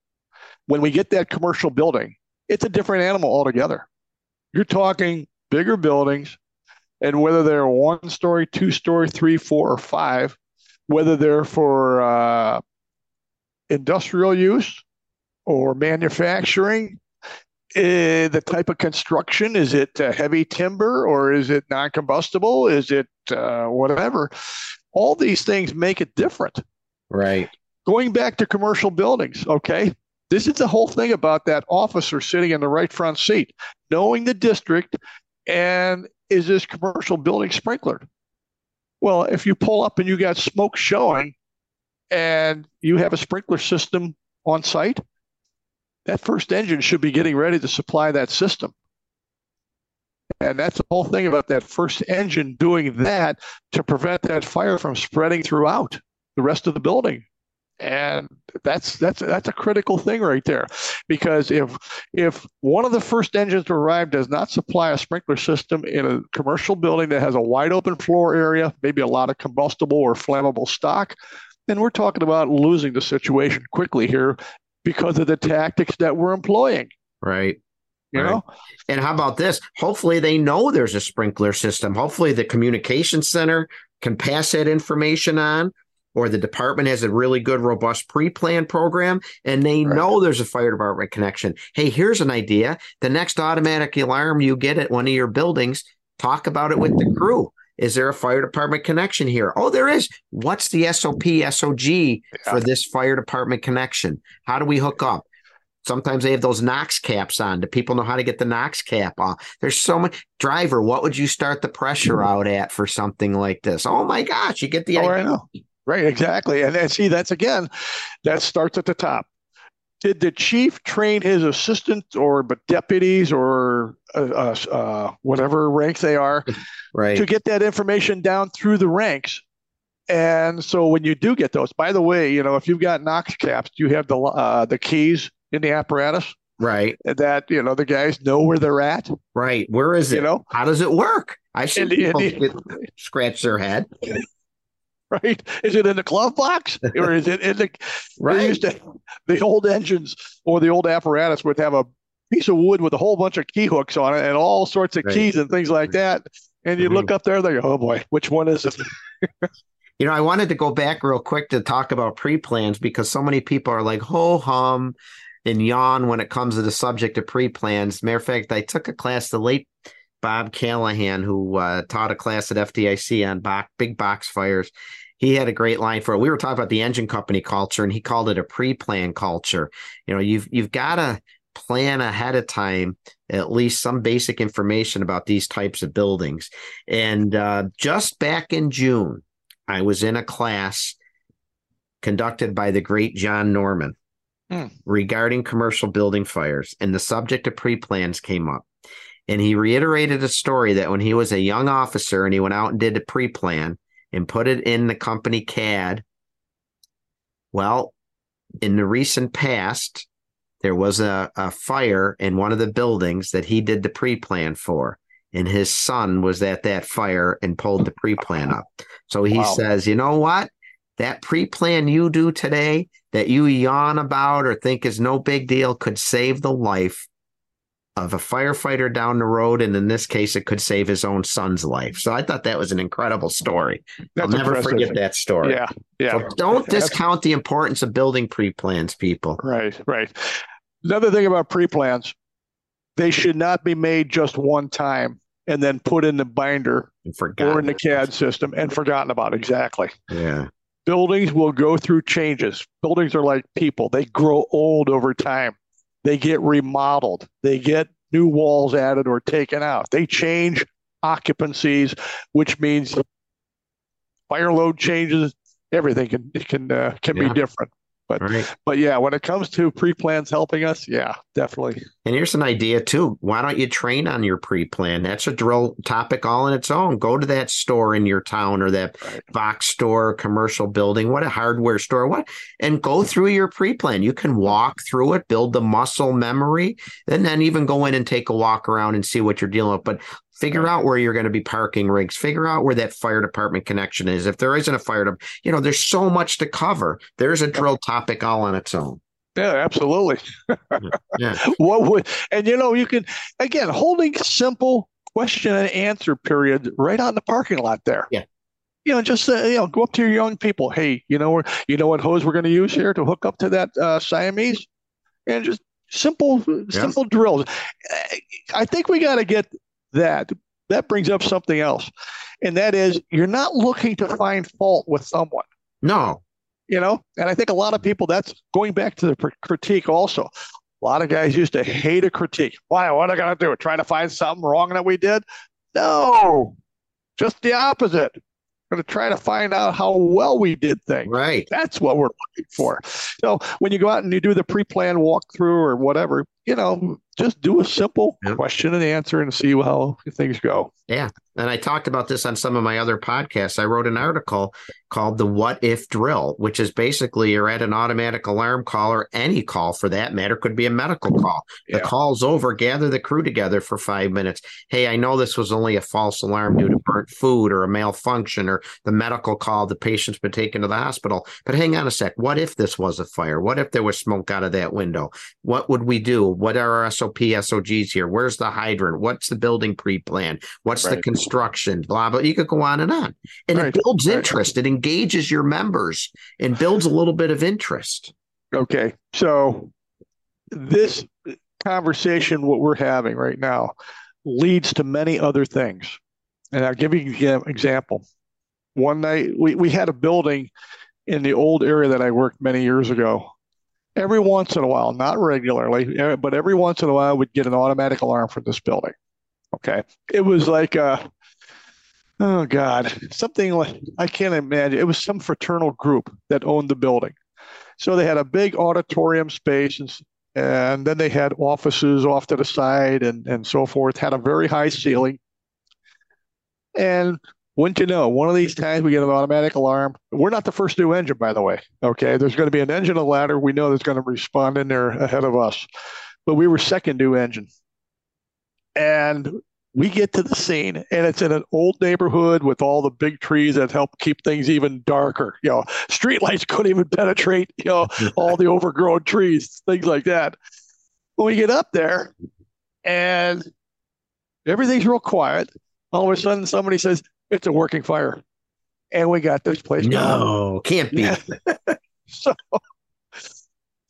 Speaker 2: When we get that commercial building, it's a different animal altogether. You're talking bigger buildings, and whether they're one story, two story, three, four, or five, whether they're for uh, industrial use or manufacturing, uh, the type of construction is it uh, heavy timber or is it non-combustible? Is it uh, whatever? All these things make it different.
Speaker 1: Right.
Speaker 2: Going back to commercial buildings okay? This is the whole thing about that officer sitting in the right front seat knowing the district and is this commercial building sprinklered? Well if you pull up and you got smoke showing and you have a sprinkler system on site that first engine should be getting ready to supply that system. And that's the whole thing about that first engine doing that to prevent that fire from spreading throughout the rest of the building. And that's that's that's a critical thing right there, because if if one of the first engines to arrive does not supply a sprinkler system in a commercial building that has a wide open floor area, maybe a lot of combustible or flammable stock, then we're talking about losing the situation quickly here because of the tactics that we're employing.
Speaker 1: Right.
Speaker 2: You right. know?
Speaker 1: And how about this? Hopefully they know there's a sprinkler system. Hopefully the communication center can pass that information on or the department has a really good robust pre-plan program and they right. know there's a fire department connection. Hey, here's an idea. The next automatic alarm you get at one of your buildings, talk about it with the crew. Is there a fire department connection here? Oh, there is. What's the SOP, SOG yeah. for this fire department connection? How do we hook up? Sometimes they have those Knox caps on. Do people know how to get the Knox cap off? There's so much. Driver, what would you start the pressure mm-hmm. out at for something like this? Oh my gosh, you get the
Speaker 2: oh, idea. I know. Right, exactly. And, and see, that's again, that starts at the top did the chief train his assistants or but deputies or uh, uh, uh, whatever rank they are [LAUGHS]
Speaker 1: right.
Speaker 2: to get that information down through the ranks? And so when you do get those by the way you know if you've got knox caps you have the uh, the keys in the apparatus?
Speaker 1: Right.
Speaker 2: That you know the guys know where they're at?
Speaker 1: Right. Where is it?
Speaker 2: you know?
Speaker 1: How does it work? I should scratch their head [LAUGHS] [LAUGHS]
Speaker 2: right? Is it in the glove box or is it in the right? Used to, the old engines or the old apparatus would have a piece of wood with a whole bunch of key hooks on it and all sorts of right. keys and things like that. And you mm-hmm. look up there, they go, oh boy, which one is it? [LAUGHS]
Speaker 1: you know, I wanted to go back real quick to talk about pre plans because so many people are like, ho hum, and yawn when it comes to the subject of pre-plans. Matter of fact, I took a class, the late Bob Callahan, who uh, taught a class at FDIC on box, big box fires. He had a great line for it. We were talking about the engine company culture, and he called it a pre-plan culture. You know, you've you've got to plan ahead of time at least some basic information about these types of buildings. And uh, just back in June, I was in a class conducted by the great John Norman hmm. regarding commercial building fires, and the subject of pre plans came up. And he reiterated a story that when he was a young officer and he went out and did a pre plan and put it in the company CAD, well, in the recent past, there was a, a fire in one of the buildings that he did the pre plan for. And his son was at that fire and pulled the pre plan up. So he wow. says, you know what? That pre plan you do today that you yawn about or think is no big deal could save the life of a firefighter down the road, and in this case, it could save his own son's life. So I thought that was an incredible story. That's I'll never impressive. forget that story.
Speaker 2: Yeah, yeah.
Speaker 1: So don't discount the importance of building pre-plans, people.
Speaker 2: Right, right. Another thing about pre-plans, they should not be made just one time and then put in the binder or in the CAD system and forgotten about. Exactly.
Speaker 1: Yeah.
Speaker 2: Buildings will go through changes. Buildings are like people; they grow old over time they get remodeled, they get new walls added or taken out, they change occupancies, which means fire load changes. Everything can can uh, can yeah. be different. But right. but yeah, when it comes to pre-plans helping us, yeah, definitely.
Speaker 1: And here's an idea too. Why don't you train on your pre-plan? That's a drill topic all in its own. Go to that store in your town or that right. box store, commercial building, what a hardware store, what, and go through your pre-plan. You can walk through it, build the muscle memory, and then even go in and take a walk around and see what you're dealing with. But Figure out where you're going to be parking rigs. Figure out where that fire department connection is. If there isn't a fire department, you know, there's so much to cover. There's a drill topic all on its own.
Speaker 2: Yeah, absolutely. yeah. [LAUGHS] What would and you know you can again holding simple question and answer period right on the parking lot there.
Speaker 1: Yeah.
Speaker 2: You know, just uh, you know, go up to your young people. Hey, you know, you know what hose we're going to use here to hook up to that uh, Siamese, and just simple, simple drills. I think we got to get that, that brings up something else. And that is you're not looking to find fault with someone.
Speaker 1: No.
Speaker 2: You know, and I think a lot of people, that's going back to the critique also. A lot of guys used to hate a critique. Why? What are I going to do? Trying to find something wrong that we did? No, just the opposite going to try to find out how well we did things.
Speaker 1: Right.
Speaker 2: That's what we're looking for. So when you go out and you do the pre-planned walkthrough or whatever, you know, just do a simple yep. question and answer and see how things go.
Speaker 1: Yeah. And I talked about this on some of my other podcasts. I wrote an article called The What If Drill, which is basically you're at an automatic alarm call or any call for that matter, could be a medical call. Yeah. The call's over, gather the crew together for five minutes. Hey, I know this was only a false alarm due to burnt food or a malfunction or the medical call, the patient's been taken to the hospital. But hang on a sec. What if this was a fire? What if there was smoke out of that window? What would we do? What are our SOP SOGs here? Where's the hydrant? What's the building pre plan? What's right. the construction? Blah, blah. You could go on and on. And right. it builds interest. It engages your members and builds a little bit of interest.
Speaker 2: Okay. So this conversation, what we're having right now, leads to many other things. And I'll give you an example. One night, we, we had a building in the old area that I worked many years ago. Every once in a while, not regularly, eh, but every once in a while, we'd get an automatic alarm for this building. Okay. It was like a, oh God, something like, I can't imagine. It was some fraternal group that owned the building. So they had a big auditorium space and, and then they had offices off to the side and, and so forth, had a very high ceiling. And wouldn't you know, one of these times we get an automatic alarm. We're not the first new engine, by the way. Okay. There's going to be an engine a ladder. We know that's going to respond in there ahead of us. But we were second new engine. And we get to the scene and it's in an old neighborhood with all the big trees that help keep things even darker. You know, street lights couldn't even penetrate, you know, [LAUGHS] all the overgrown trees, things like that. When we get up there and everything's real quiet, all of a sudden somebody says, It's a working fire. And we got this place.
Speaker 1: No, going. can't be. [LAUGHS]
Speaker 2: so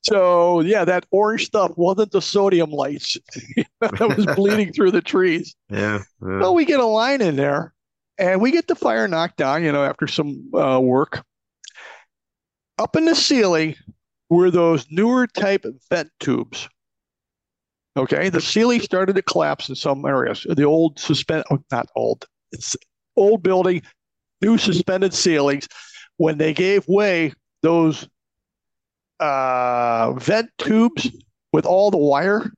Speaker 2: So yeah, that orange stuff wasn't the sodium lights [LAUGHS] that was [LAUGHS] bleeding through the trees.
Speaker 1: Yeah. yeah.
Speaker 2: So we get a line in there, and we get the fire knocked down. You know, after some uh, work, up in the ceiling were those newer type vent tubes. Okay, the ceiling started to collapse in some areas. The old suspend, oh, not old, it's old building, new suspended ceilings. When they gave way, those uh, vent tubes with all the wire,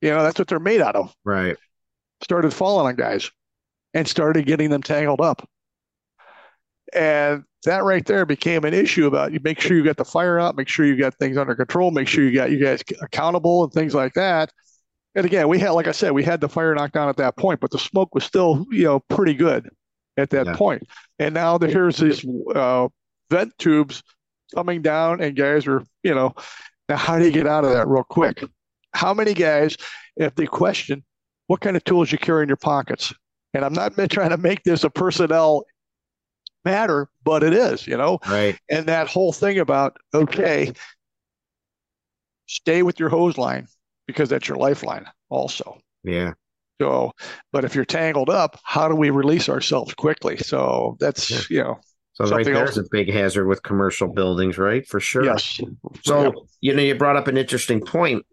Speaker 2: you know, that's what they're made out of.
Speaker 1: Right.
Speaker 2: Started falling on guys and started getting them tangled up. And that right there became an issue about you make sure you got the fire out, make sure you got things under control, make sure you got you guys accountable and things like that. And again, we had, like I said, we had the fire knocked down at that point, but the smoke was still, you know, pretty good at that yeah. point. And now here's these uh, vent tubes coming down, and guys are, you know, now how do you get out of that real quick? How many guys, if they question, what kind of tools you carry in your pockets? And I'm not [LAUGHS] trying to make this a personnel matter, but it is, you know?
Speaker 1: Right.
Speaker 2: And that whole thing about, okay, stay with your hose line because that's your lifeline also.
Speaker 1: Yeah.
Speaker 2: So, but if you're tangled up, how do we release ourselves quickly? So that's, yeah. you know,
Speaker 1: so right there's a big hazard with commercial buildings, right? For sure.
Speaker 2: Yes.
Speaker 1: So, you know, you brought up an interesting point.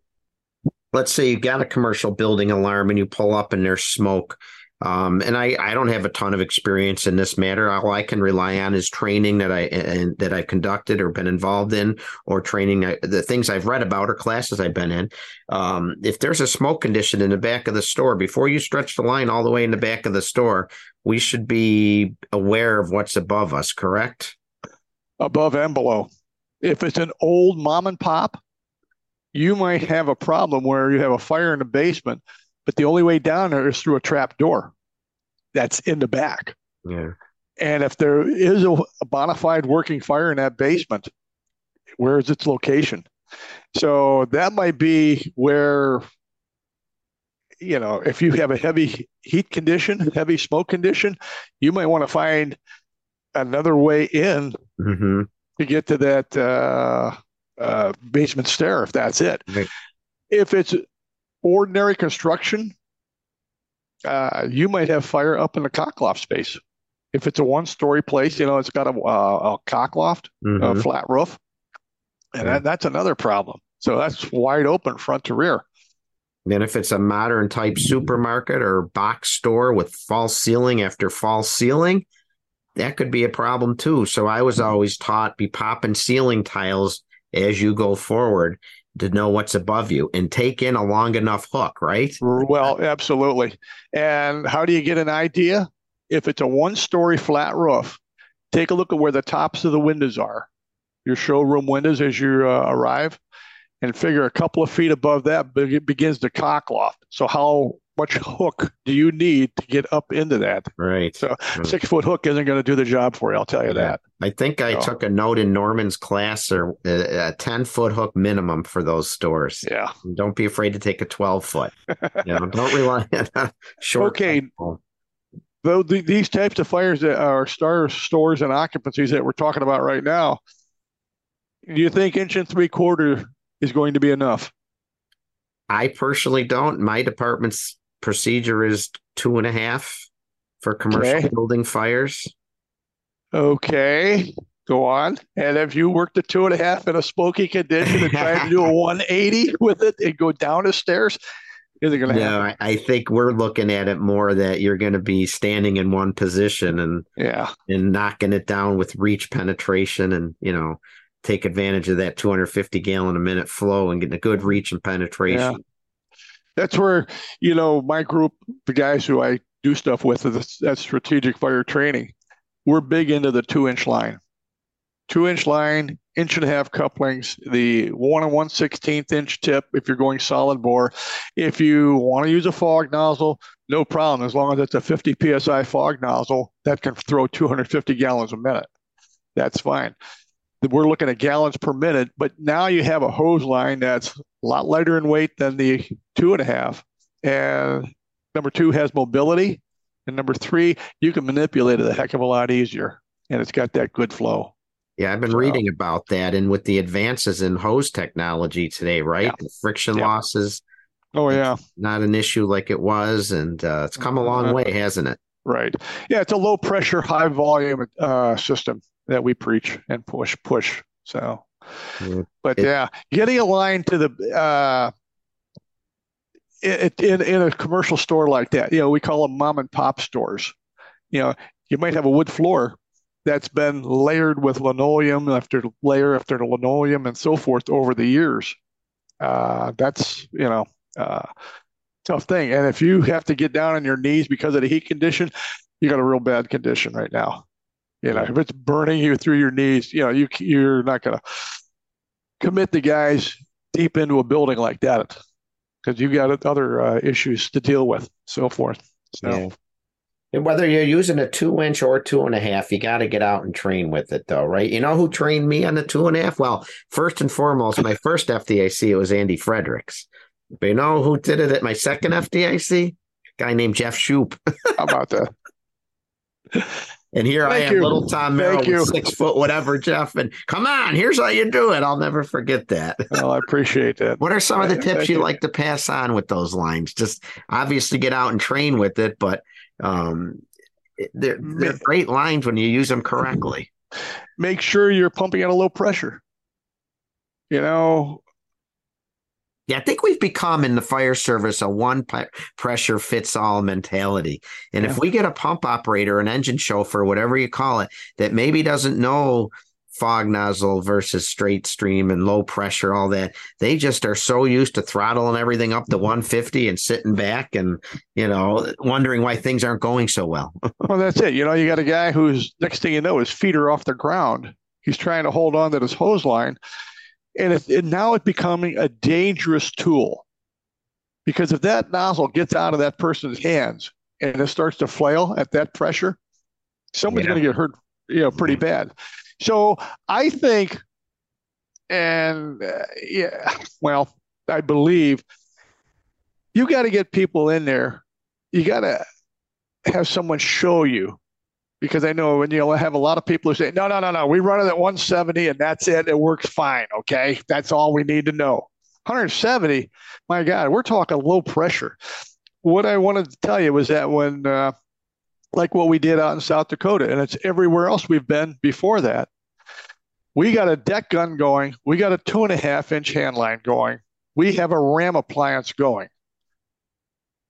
Speaker 1: Let's say you got a commercial building alarm and you pull up and there's smoke. Um, and I, I don't have a ton of experience in this matter. All I can rely on is training that I and that I've conducted or been involved in, or training I, the things I've read about or classes I've been in. Um, if there's a smoke condition in the back of the store, before you stretch the line all the way in the back of the store, we should be aware of what's above us. Correct?
Speaker 2: Above and below. If it's an old mom and pop, you might have a problem where you have a fire in the basement but the only way down there is through a trap door that's in the back.
Speaker 1: Yeah.
Speaker 2: And if there is a, a bona fide working fire in that basement, where is its location? So that might be where, you know, if you have a heavy heat condition, heavy smoke condition, you might want to find another way in
Speaker 1: mm-hmm.
Speaker 2: to get to that uh, uh, basement stair if that's it. Right. If it's ordinary construction, uh, you might have fire up in the cockloft space. If it's a one-story place, you know, it's got a, uh, a cockloft, mm-hmm. a flat roof, and that, that's another problem. So that's wide open front to rear.
Speaker 1: Then if it's a modern type supermarket or box store with false ceiling after false ceiling, that could be a problem too. So I was always taught be popping ceiling tiles as you go forward to know what's above you and take in a long enough hook, right?
Speaker 2: Well, absolutely. And how do you get an idea? If it's a one story flat roof, take a look at where the tops of the windows are, your showroom windows as you uh, arrive, and figure a couple of feet above that begins to cockloft. So, how much hook do you need to get up into that?
Speaker 1: Right.
Speaker 2: So six foot hook isn't going to do the job for you. I'll tell you that.
Speaker 1: I think I so. took a note in Norman's class or uh, a, 10 foot hook minimum for those stores.
Speaker 2: Yeah.
Speaker 1: Don't be afraid to take a 12 foot. [LAUGHS] you know, don't rely on short.
Speaker 2: Okay. Though the, these types of fires that are star stores and occupancies that we're talking about right now, do you think inch and three quarter is going to be enough?
Speaker 1: I personally don't. My department's procedure is two and a half for commercial okay. building fires.
Speaker 2: Okay. Go on. And if you worked a two and a half in a smoky condition and tried to do a [LAUGHS] 180 with it and go down the stairs, is it going to happen?
Speaker 1: No, I think we're looking at it more that you're going to be standing in one position and
Speaker 2: yeah,
Speaker 1: and knocking it down with reach penetration and you know take advantage of that 250 gallon a minute flow and getting a good reach and penetration. Yeah
Speaker 2: that's where you know my group, the guys who I do stuff with, that strategic fire training. We're big into the two inch line, two inch line, inch and a half couplings, the one and one sixteenth inch tip if you're going solid bore. If you want to use a fog nozzle, no problem as long as it's a 50 psi fog nozzle that can throw 250 gallons a minute. That's fine we're looking at gallons per minute, but now you have a hose line that's a lot lighter in weight than the two and a half. And number two has mobility. And number three, you can manipulate it a heck of a lot easier. And it's got that good flow.
Speaker 1: Yeah, I've been
Speaker 2: So-
Speaker 1: reading about that, and with the advances in hose technology today, right?
Speaker 2: Yeah.
Speaker 1: The friction
Speaker 2: Yeah.
Speaker 1: losses
Speaker 2: Oh yeah,
Speaker 1: not an issue like it was, and uh, it's come a long
Speaker 2: Uh,
Speaker 1: way, hasn't it?
Speaker 2: right. Yeah, it's a low pressure, high volume uh, system that we preach and push, push. So,
Speaker 1: Yeah.
Speaker 2: but
Speaker 1: It-
Speaker 2: yeah, getting aligned to the uh, in, in in a commercial store like that, you know, we call them mom and pop stores. You know, you might have a wood floor that's been layered with linoleum after layer after linoleum and so forth over the years. Uh, that's you know, uh, tough thing. And if you have to get down on your knees because of the heat condition, you got a real bad condition right now. You know, if it's burning you through your knees, you know, you you're not gonna commit the guys deep into a building like that because you've got other uh, issues to deal with, so forth. So
Speaker 1: Yeah. And whether you're using a two inch or two and a half, you got to get out and train with it, though, right? You know who trained me on the two and a half? Well, first and foremost, my first FDIC, it was Andy Fredericks. But you know who did it at my second FDIC? guy named Jeff Shupe.
Speaker 2: how about that? [LAUGHS]
Speaker 1: And here I am,
Speaker 2: you.
Speaker 1: little Tom Merrill, six foot whatever, Jeff. And come on, here's how you do it. I'll never forget that.
Speaker 2: Well, [LAUGHS] I appreciate that.
Speaker 1: What are some of the
Speaker 2: Thank
Speaker 1: tips you
Speaker 2: you.
Speaker 1: like to pass on with those lines? Just obviously get out and train with it, but um, they're, they're great lines when you use them correctly.
Speaker 2: Make sure you're pumping at a low pressure. You know,
Speaker 1: Yeah, I think we've become in the fire service a one pressure fits all mentality. And if we get a pump operator, an engine chauffeur, whatever you call it, that maybe doesn't know fog nozzle versus straight stream and low pressure, all that, they just are so used to throttling everything up to mm-hmm. 150 and sitting back and, you know, wondering why things aren't going so well. [LAUGHS]
Speaker 2: well, that's it. You know, you got a guy who's next thing you know, his feet are off the ground. He's trying to hold on to this hose line, and it, it now it's becoming a dangerous tool because if that nozzle gets out of that person's hands and it starts to flail at that pressure, someone's
Speaker 1: Yeah.
Speaker 2: going to get hurt, you know, pretty bad. So I think, and uh, yeah, well, I believe you got to get people in there. You got to have someone show you because I know when you'll have a lot of people who say, no, no, no, no, we run it at 170 and that's it. It works fine. Okay. That's all we need to know. 170, my God, we're talking low pressure. What I wanted to tell you was that when, uh, like what we did out in South Dakota, and it's everywhere else we've been before that, we got a deck gun going, we got a two and a half inch hand line going, we have a ram appliance going.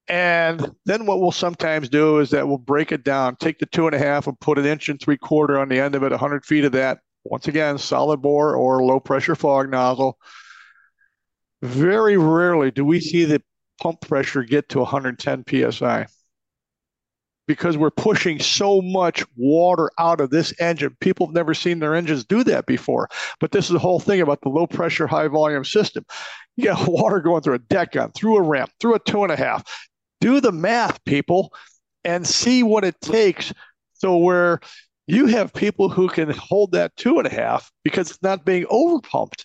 Speaker 2: And then what we'll sometimes do is that we'll break it down, take the two and a half and put an inch and three quarter on the end of it, 100 feet of that. Once again, solid bore or low pressure fog nozzle. Very rarely do we see the pump pressure get to 110 psi because we're pushing so much water out of this engine. People have never seen their engines do that before. But this is the whole thing about the low pressure, high volume system. You got [LAUGHS] water going through a deck gun, through a ramp, through a two and a half. Do the math, people, and see what it takes. So where you have people who can hold that two and a half because it's not being overpumped.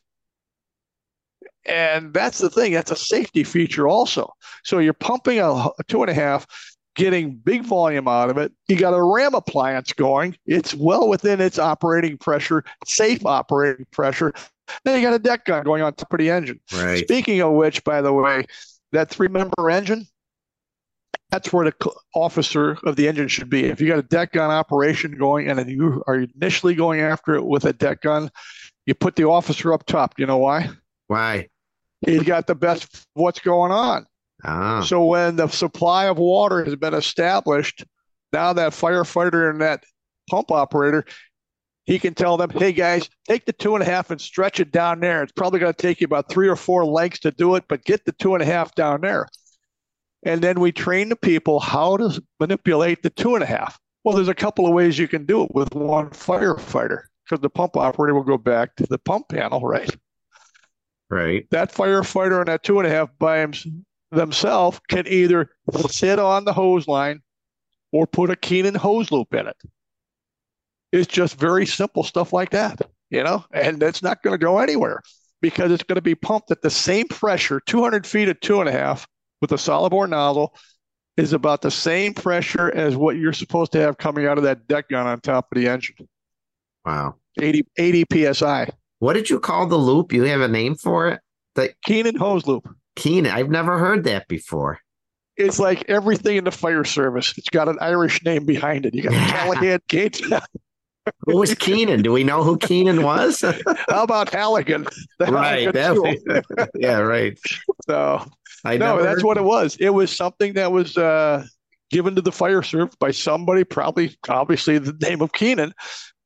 Speaker 2: And that's the thing. That's a safety feature also. So you're pumping a, a two and a half, getting big volume out of it. You got a ram appliance going. It's well within its operating pressure, safe operating pressure. Then you got a deck gun going on top of the engine.
Speaker 1: Right.
Speaker 2: Speaking of which, by the way, that three member engine, that's where the officer of the engine should be. If you got a deck gun operation going and then you are initially going after it with a deck gun, you put the officer up top. You know why?
Speaker 1: Why?
Speaker 2: He's got the best of what's going on.
Speaker 1: Ah,
Speaker 2: So when the supply of water has been established, now that firefighter and that pump operator, he can tell them, hey guys, take the two and a half and stretch it down there. It's probably going to take you about three or four lengths to do it, but get the two and a half down there. And then we train the people how to manipulate the two and a half. Well, there's a couple of ways you can do it with one firefighter because the pump operator will go back to the pump panel, right?
Speaker 1: right.
Speaker 2: that firefighter and that two and a half by themselves can either sit on the hose line or put a Keenan hose loop in it. It's just very simple stuff like that, you know, and it's not going to go anywhere because it's going to be pumped at the same pressure, 200 feet at two and a half with a solid bore nozzle is about the same pressure as what you're supposed to have coming out of that deck gun on top of the engine.
Speaker 1: Wow.
Speaker 2: 80, 80 psi.
Speaker 1: What did you call the loop? You have a name for it? The
Speaker 2: Keenan hose loop.
Speaker 1: Keenan. I've never heard that before.
Speaker 2: It's like everything in the fire service. It's got an Irish name behind it. You got Callahan Gates. [LAUGHS]
Speaker 1: Who was Keenan? Do we know who Keenan was? [LAUGHS]
Speaker 2: How about Halligan?
Speaker 1: Right.
Speaker 2: Halligan [LAUGHS]
Speaker 1: yeah, right.
Speaker 2: So
Speaker 1: I
Speaker 2: no,
Speaker 1: never
Speaker 2: that's what it was. It was something that was uh, given to the fire service by somebody, probably obviously the name of Keenan.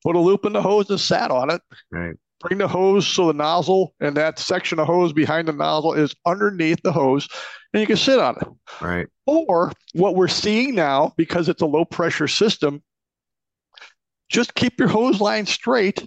Speaker 2: Put a loop in the hose and sat on it.
Speaker 1: Right.
Speaker 2: Bring the hose so the nozzle and that section of hose behind the nozzle is underneath the hose, and you can sit on it.
Speaker 1: Right.
Speaker 2: Or what we're seeing now, because it's a low pressure system, just keep your hose line straight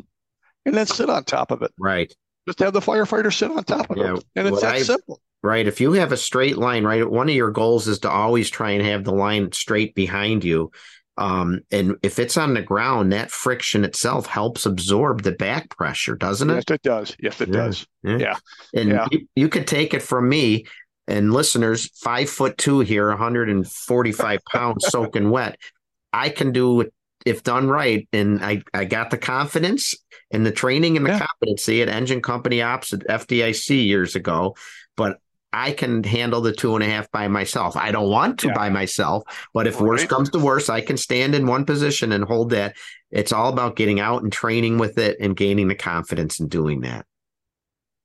Speaker 2: and then sit on top of it.
Speaker 1: Right.
Speaker 2: Just have the firefighter sit on top of
Speaker 1: Yeah,
Speaker 2: it. And it's that
Speaker 1: I've-
Speaker 2: simple.
Speaker 1: Right. If you have a straight line, right, one of your goals is to always try and have the line straight behind you. Um, and if it's on the ground, that friction itself helps absorb the back pressure, doesn't it?
Speaker 2: Yes,
Speaker 1: it?
Speaker 2: does. Yes, it
Speaker 1: Yeah.
Speaker 2: does.
Speaker 1: And
Speaker 2: Yeah.
Speaker 1: You, you could take it from me and listeners, five foot two here, 145 [LAUGHS] pounds soaking wet. I can do it if done right. And I, I got the confidence and the training and the
Speaker 2: Yeah.
Speaker 1: competency at engine company ops at FDIC years ago, but I can handle the two and a half by myself. I don't want to
Speaker 2: Yeah.
Speaker 1: by myself, but if worse comes to worse, I can stand in one position and hold that. It's all about getting out and training with it and gaining the confidence in doing that.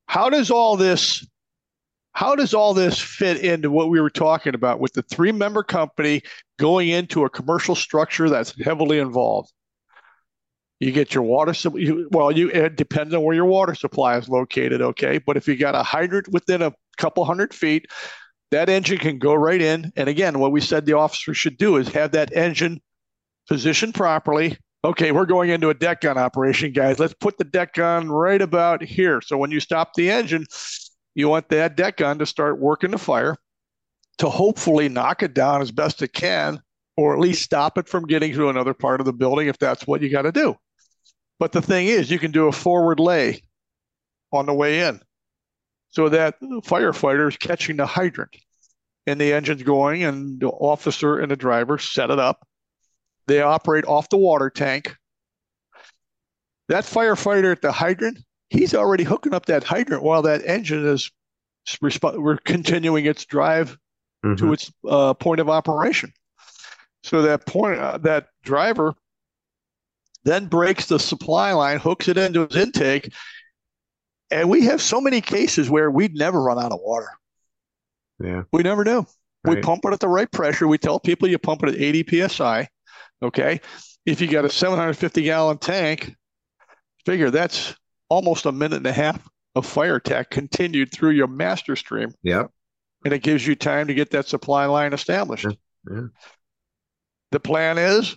Speaker 2: How does all this how does all this fit into what we were talking about with the three member company going into a commercial structure that's heavily involved? You get your water well, you it depends on where your water supply is located, okay? But if you got a hydrant within a couple hundred feet, that engine can go right in. And again, what we said the officer should do is have that engine positioned properly. Okay, we're going into a deck gun operation, guys. Let's put the deck gun right about here. So when you stop the engine, you want that deck gun to start working the fire to hopefully knock it down as best it can, or at least stop it from getting to another part of the building if that's what you got to do. But the thing is, you can do a forward lay on the way in so that the firefighter is catching the hydrant and the engine's going, and the officer and the driver set it up. They operate off the water tank. That firefighter at the hydrant, he's already hooking up that hydrant while that engine is resp- we're continuing its drive
Speaker 1: Mhm.
Speaker 2: to its uh, point of operation. So that point, uh, that driver then breaks the supply line, hooks it into his intake, and we have so many cases where we'd never run out of water.
Speaker 1: Yeah.
Speaker 2: We never do. We pump it at the right pressure. We tell people you pump it at 80 psi. Okay. If you got a 750 gallon tank, figure that's almost a minute and a half of fire tech continued through your master stream,
Speaker 1: Yep.
Speaker 2: and it gives you time to get that supply line established.
Speaker 1: Yeah, yeah.
Speaker 2: The plan is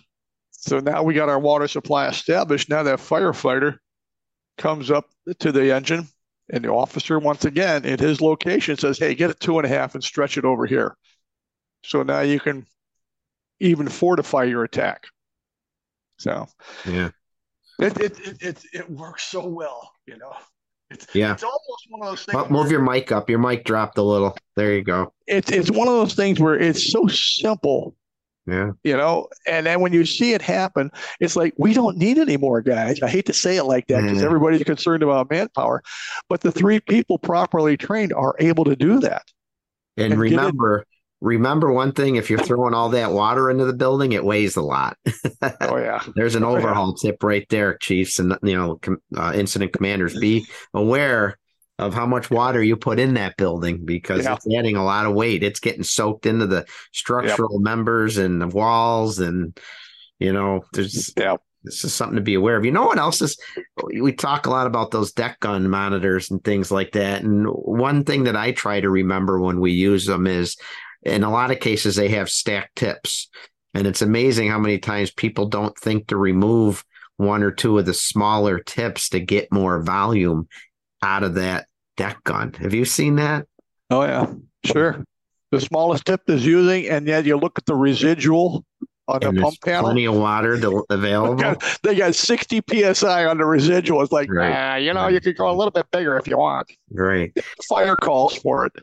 Speaker 2: so now we got our water supply established. Now that firefighter comes up to the engine, and the officer, once again, at his location says, Hey, get a two and a half and stretch it over here. So now you can even fortify your attack. So
Speaker 1: Yeah.
Speaker 2: it it it it, it works so well, you know. It's
Speaker 1: Yeah.
Speaker 2: it's almost one of those things.
Speaker 1: Move your mic up. Your mic dropped a little. There you go.
Speaker 2: it's it's one of those things where it's so simple,
Speaker 1: Yeah.
Speaker 2: you know, and then when you see it happen, it's like we don't need any more guys. I hate to say it like that because
Speaker 1: Mhm.
Speaker 2: everybody's concerned about manpower, but the three people properly trained are able to do that.
Speaker 1: And
Speaker 2: And
Speaker 1: remember, remember one thing: if you're throwing all that water into the building, it weighs a lot.
Speaker 2: Oh yeah, [LAUGHS]
Speaker 1: There's an
Speaker 2: Oh, yeah.
Speaker 1: overhaul tip right there, chiefs, and you know, com- uh, incident commanders. Be aware of how much water you put in that building because
Speaker 2: Yeah.
Speaker 1: it's adding a lot of weight. It's getting soaked into the structural members and the walls, and you know, there's
Speaker 2: yeah,
Speaker 1: this is something to be aware of. You know what else is? We talk a lot about those deck gun monitors and things like that. And one thing that I try to remember when we use them is, in a lot of cases, they have stacked tips, and it's amazing how many times people don't think to remove one or two of the smaller tips to get more volume out of that deck gun. Have you seen that?
Speaker 2: oh yeah, sure. The smallest tip is using, and yet you look at the residual on the
Speaker 1: and there's
Speaker 2: pump panel.
Speaker 1: plenty of water to, available.
Speaker 2: got- they got 60 psi on the residual. It's like,
Speaker 1: Right.
Speaker 2: ah, you know, you could go a little bit bigger if you want.
Speaker 1: Great.
Speaker 2: Fire calls for it.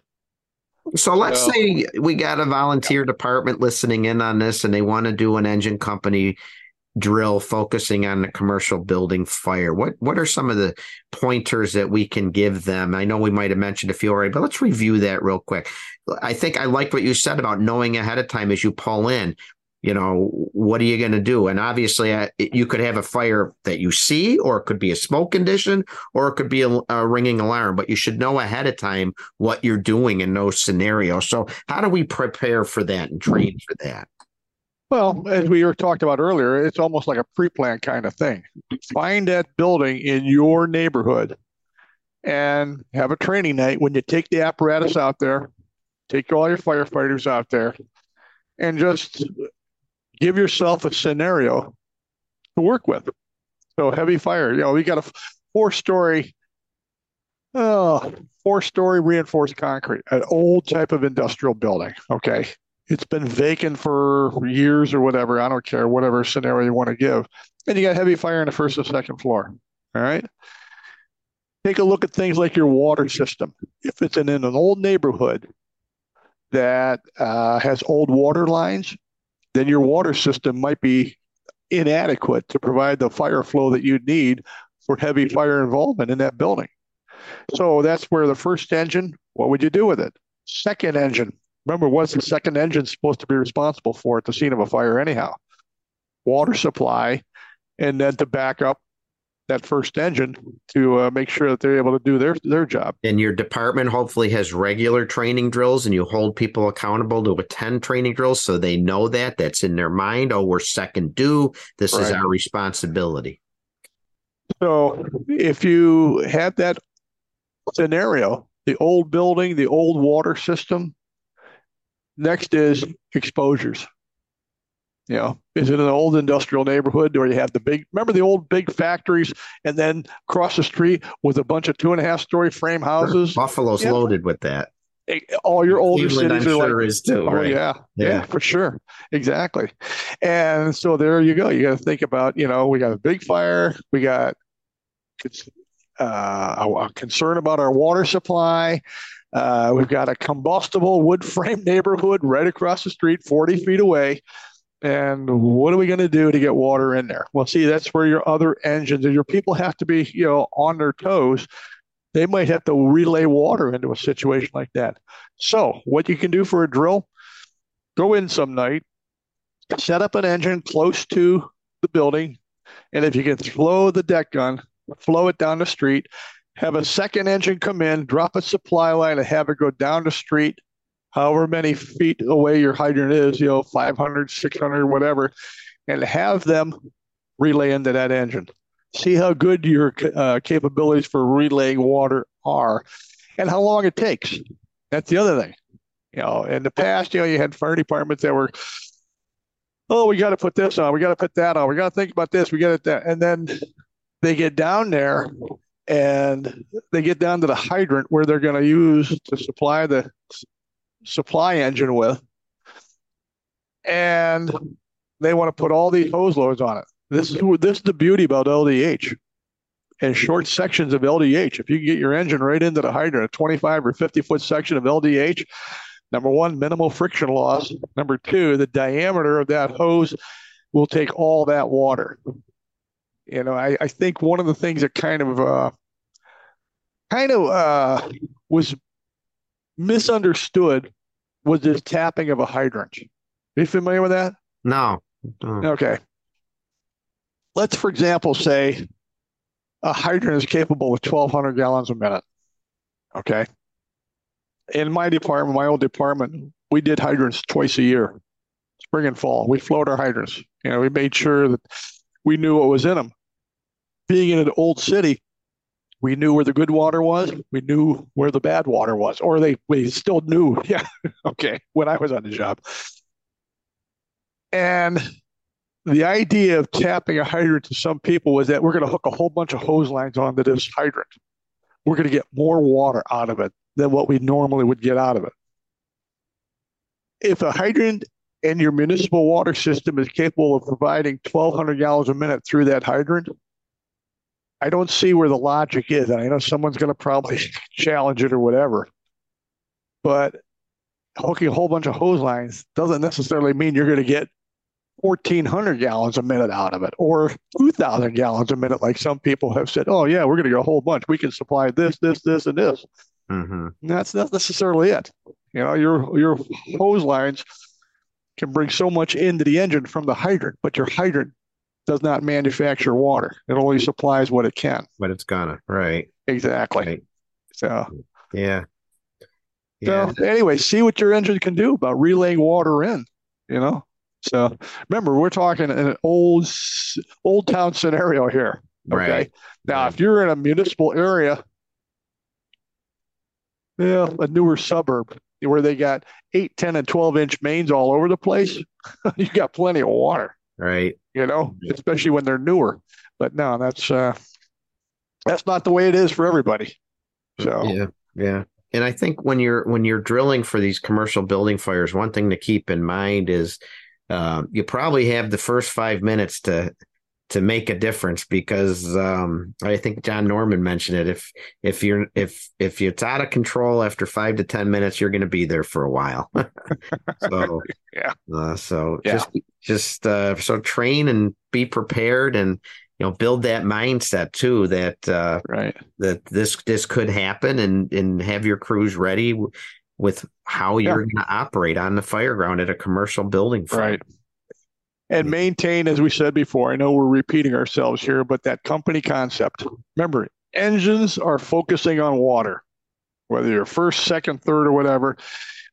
Speaker 1: So let's
Speaker 2: So-
Speaker 1: say we got a volunteer department listening in on this and they want to do an engine company drill focusing on the commercial building fire. What what are some of the pointers that we can give them? I know we might have mentioned a few already, but let's review that real quick. I think I like what you said about knowing ahead of time as you pull in. You know, what are you going to do? And obviously, uh, you could have a fire that you see, or it could be a smoke condition, or it could be a, a ringing alarm. But you should know ahead of time what you're doing in those scenarios. So, how do we prepare for that and train for that?
Speaker 2: Well, as we were talked about earlier, it's almost like a pre-plan kind of thing. Find that building in your neighborhood and have a training night when you take the apparatus out there, take all your firefighters out there, and just give yourself a scenario to work with. So heavy fire, you know, we got a four-story, oh, four-story reinforced concrete, an old type of industrial building. Okay, it's been vacant for years or whatever. I don't care, whatever scenario you want to give. And you got heavy fire in the first or second floor. All right. Take a look at things like your water system. If it's in, in an old neighborhood that uh, has old water lines, then your water system might be inadequate to provide the fire flow that you need for heavy fire involvement in that building. So that's where the first engine, what would you do with it? Second engine, remember what's the second engine supposed to be responsible for at the scene of a fire anyhow water supply and then to back up that first engine to uh, make sure that they're able to do their their job.
Speaker 1: And your department hopefully has regular training drills, and you hold people accountable to attend training drills so they know that that's in their mind. Oh, we're second due. This right. is our responsibility.
Speaker 2: So if you have that scenario, the old building, the old water system, Next is exposures. You know, is it an old industrial neighborhood where you have the big, remember the old big factories and then across the street with a bunch of two and a half story frame houses?
Speaker 1: Buffalo's yeah. loaded with that.
Speaker 2: All your older Cleveland, cities I'm are
Speaker 1: sure
Speaker 2: like,
Speaker 1: is too,
Speaker 2: oh,
Speaker 1: right?
Speaker 2: yeah, yeah, yeah, for sure. Exactly. And so there you go. You got to think about, you know, we got a big fire, we got uh, a, a concern about our water supply. Uh, we've got a combustible wood frame neighborhood right across the street, 40 feet away. And what are we going to do to get water in there? Well, see, that's where your other engines and your people have to be, you know, on their toes. They might have to relay water into a situation like that. So, what you can do for a drill, go in some night, set up an engine close to the building, and if you can flow the deck gun, flow it down the street, have a second engine come in, drop a supply line, and have it go down the street, however many feet away your hydrant is, you know, 500, 600, whatever, and have them relay into that engine. See how good your uh, capabilities for relaying water are and how long it takes. That's the other thing. You know, in the past, you know, you had fire departments that were, oh, we got to put this on, we got to put that on, we got to think about this, we got to that, and then they get down there and they get down to the hydrant where they're going to use to supply the supply engine with, and they want to put all these hose loads on it. This is this is the beauty about LDH and short sections of LDH. If you get your engine right into the hydrant, a 25 or 50 foot section of LDH, number one, minimal friction loss. Number two, the diameter of that hose will take all that water you know, I, I think one of the things that kind of uh, kind of uh, was misunderstood was this tapping of a hydrant. Are you familiar with that?
Speaker 1: No.
Speaker 2: Okay. Let's, for example, say a hydrant is capable of 1,200 gallons a minute. Okay. In my department, my old department, we did hydrants twice a year, spring and fall. We flowed our hydrants. You know, we made sure that we knew what was in them. Being in an old city, we knew where the good water was. We knew where the bad water was, or they we still knew. [LAUGHS] Yeah, okay. When I was on the job, and the idea of tapping a hydrant to some people was that we're going to hook a whole bunch of hose lines onto this hydrant. We're going to get more water out of it than what we normally would get out of it. If a hydrant and your municipal water system is capable of providing 1,200 gallons a minute through that hydrant, I don't see where the logic is. And I know someone's going to probably [LAUGHS] challenge it or whatever. But hooking a whole bunch of hose lines doesn't necessarily mean you're going to get 1,400 gallons a minute out of it or 2,000 gallons a minute, like some people have said, oh, yeah, we're going to get a whole bunch. We can supply this, this, this, and this.
Speaker 1: Mm-hmm.
Speaker 2: That's not necessarily it. You know, your your hose lines can bring so much into the engine from the hydrant, but your hydrant does not manufacture water. It only supplies what it can.
Speaker 1: But it's gonna, right?
Speaker 2: Exactly.
Speaker 1: Right.
Speaker 2: So,
Speaker 1: Yeah. Yeah.
Speaker 2: so anyway, see what your engine can do about relaying water in. You know. So remember, we're talking an old old town scenario here. Okay.
Speaker 1: Right.
Speaker 2: Now,
Speaker 1: Right.
Speaker 2: if you're in a municipal area, yeah, a newer suburb where they got 8, 10, and 12 inch mains all over the place, [LAUGHS] you got plenty of water,
Speaker 1: Right.
Speaker 2: you know, especially when they're newer. But no, that's uh that's not the way it is for everybody. So
Speaker 1: Yeah. Yeah. And I think when you're when you're drilling for these commercial building fires, one thing to keep in mind is um, you probably have the first five minutes to to make a difference because um, I think John Norman mentioned it. If if you're if if it's out of control after five to ten minutes, you're going to be there for a while. [LAUGHS] so [LAUGHS]
Speaker 2: Yeah.
Speaker 1: uh, so
Speaker 2: Yeah.
Speaker 1: just just uh, so train and be prepared and you know build that mindset too that uh,
Speaker 2: right.
Speaker 1: that this this could happen and and have your crews ready with how you're going to operate on the fire ground at a commercial building fire.
Speaker 2: Right. And maintain, as we said before, I know we're repeating ourselves here, but that company concept. Remember, engines are focusing on water, whether you're first, second, third, or whatever,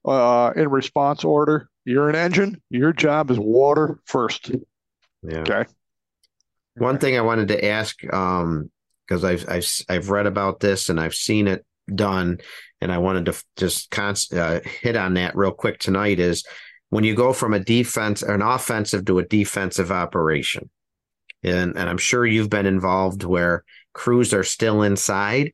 Speaker 2: uh, in response order. You're an engine, your job is water first.
Speaker 1: Yeah.
Speaker 2: Okay.
Speaker 1: One thing I wanted to ask, um, because I've I've s- I've read about this and I've seen it done, and I wanted to just const, uh, hit on that real quick tonight is when you go from a defense an offensive to a defensive operation, and and I'm sure you've been involved where crews are still inside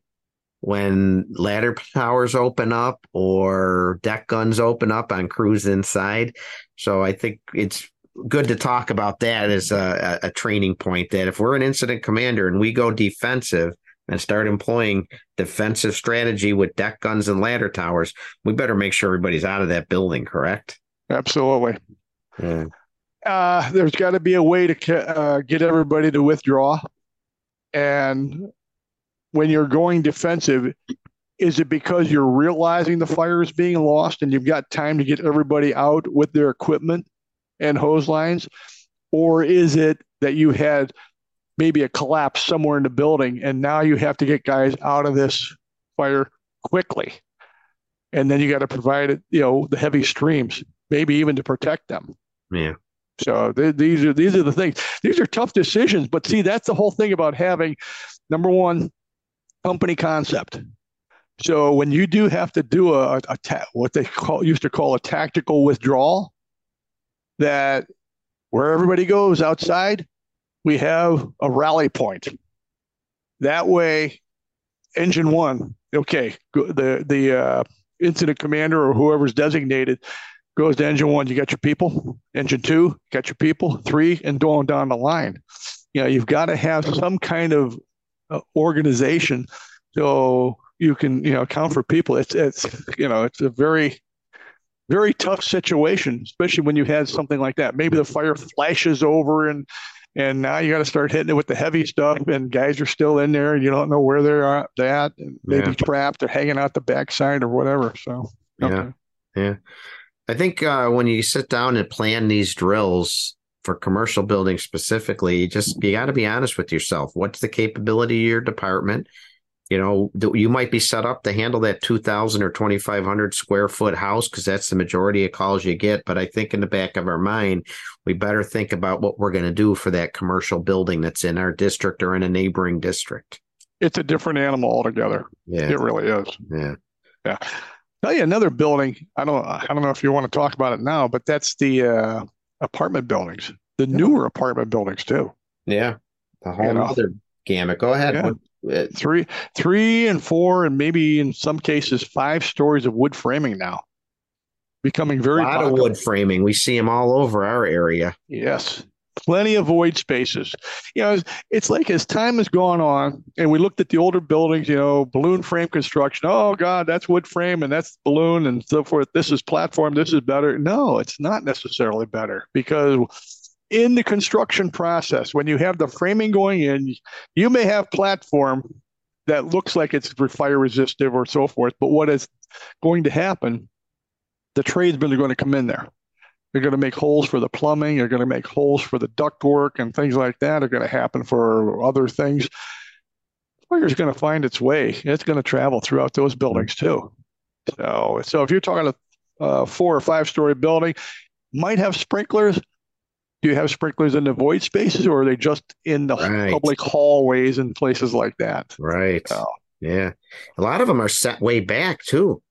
Speaker 1: when ladder towers open up or deck guns open up on crews inside. So I think it's good to talk about that as a, a, training point that if we're an incident commander and we go defensive and start employing defensive strategy with deck guns and ladder towers, we better make sure everybody's out of that building, correct?
Speaker 2: Absolutely.
Speaker 1: Yeah.
Speaker 2: Uh, there's got to be a way to uh, get everybody to withdraw. And when you're going defensive, is it because you're realizing the fire is being lost and you've got time to get everybody out with their equipment and hose lines? Or is it that you had maybe a collapse somewhere in the building and now you have to get guys out of this fire quickly? And then you got to provide it, you know, the heavy streams, maybe even to protect them.
Speaker 1: Yeah.
Speaker 2: So th- these are these are the things. These are tough decisions, but see, that's the whole thing about having number one company concept. So when you do have to do a, a ta- what they call used to call a tactical withdrawal, that where everybody goes outside, we have a rally point. That way, engine one, okay, the the uh, incident commander or whoever's designated goes to engine one, you got your people. Engine two, got your people. Three, and going down the line. You know, you've got to have some kind of uh, organization so you can, you know, account for people. It's, it's, you know, it's a very, very tough situation, especially when you had something like that. Maybe the fire flashes over and, and now you got to start hitting it with the heavy stuff, and guys are still in there, and you don't know where they're at, at and maybe
Speaker 1: Yeah.
Speaker 2: trapped or hanging out the backside or whatever. So,
Speaker 1: Yeah. Yeah. I think uh, when you sit down and plan these drills for commercial buildings specifically, you just you got to be honest with yourself. What's the capability of your department? You know, you might be set up to handle that 2,000 or 2,500 square foot house because that's the majority of calls you get. But I think in the back of our mind, we better think about what we're going to do for that commercial building that's in our district or in a neighboring district.
Speaker 2: it's a different animal altogether.
Speaker 1: Yeah.
Speaker 2: It really is.
Speaker 1: Yeah.
Speaker 2: Yeah. Tell you another building. I don't. I don't know if you want to talk about it now, but that's the uh, apartment buildings, the newer apartment buildings too.
Speaker 1: Yeah. The whole
Speaker 2: You know.
Speaker 1: other gamut. Go ahead.
Speaker 2: Yeah.
Speaker 1: What- uh,
Speaker 2: Three, three, and four, and maybe in some cases five stories of wood framing now, becoming very.
Speaker 1: A lot of wood framing. We see them all over our area.
Speaker 2: Yes. Plenty of void spaces. You know, it's, it's like as time has gone on and we looked at the older buildings, you know, balloon frame construction. Oh, God, that's wood frame and that's balloon and so forth. This is platform. This is better. No, it's not necessarily better because in the construction process, when you have the framing going in, you may have platform that looks like it's fire resistive or so forth, but what is going to happen? The tradesmen are going to come in there. They're going to make holes for the plumbing. They're going to make holes for the ductwork and things like that are going to happen for other things. Fire is going to find its way. It's going to travel throughout those buildings mm-hmm. too. So, so if you're talking a, four or five story building, might have sprinklers, do you have sprinklers in the void spaces or are they just in the right. public hallways and places like that?
Speaker 1: Right. yeah. A lot of them are set way back too.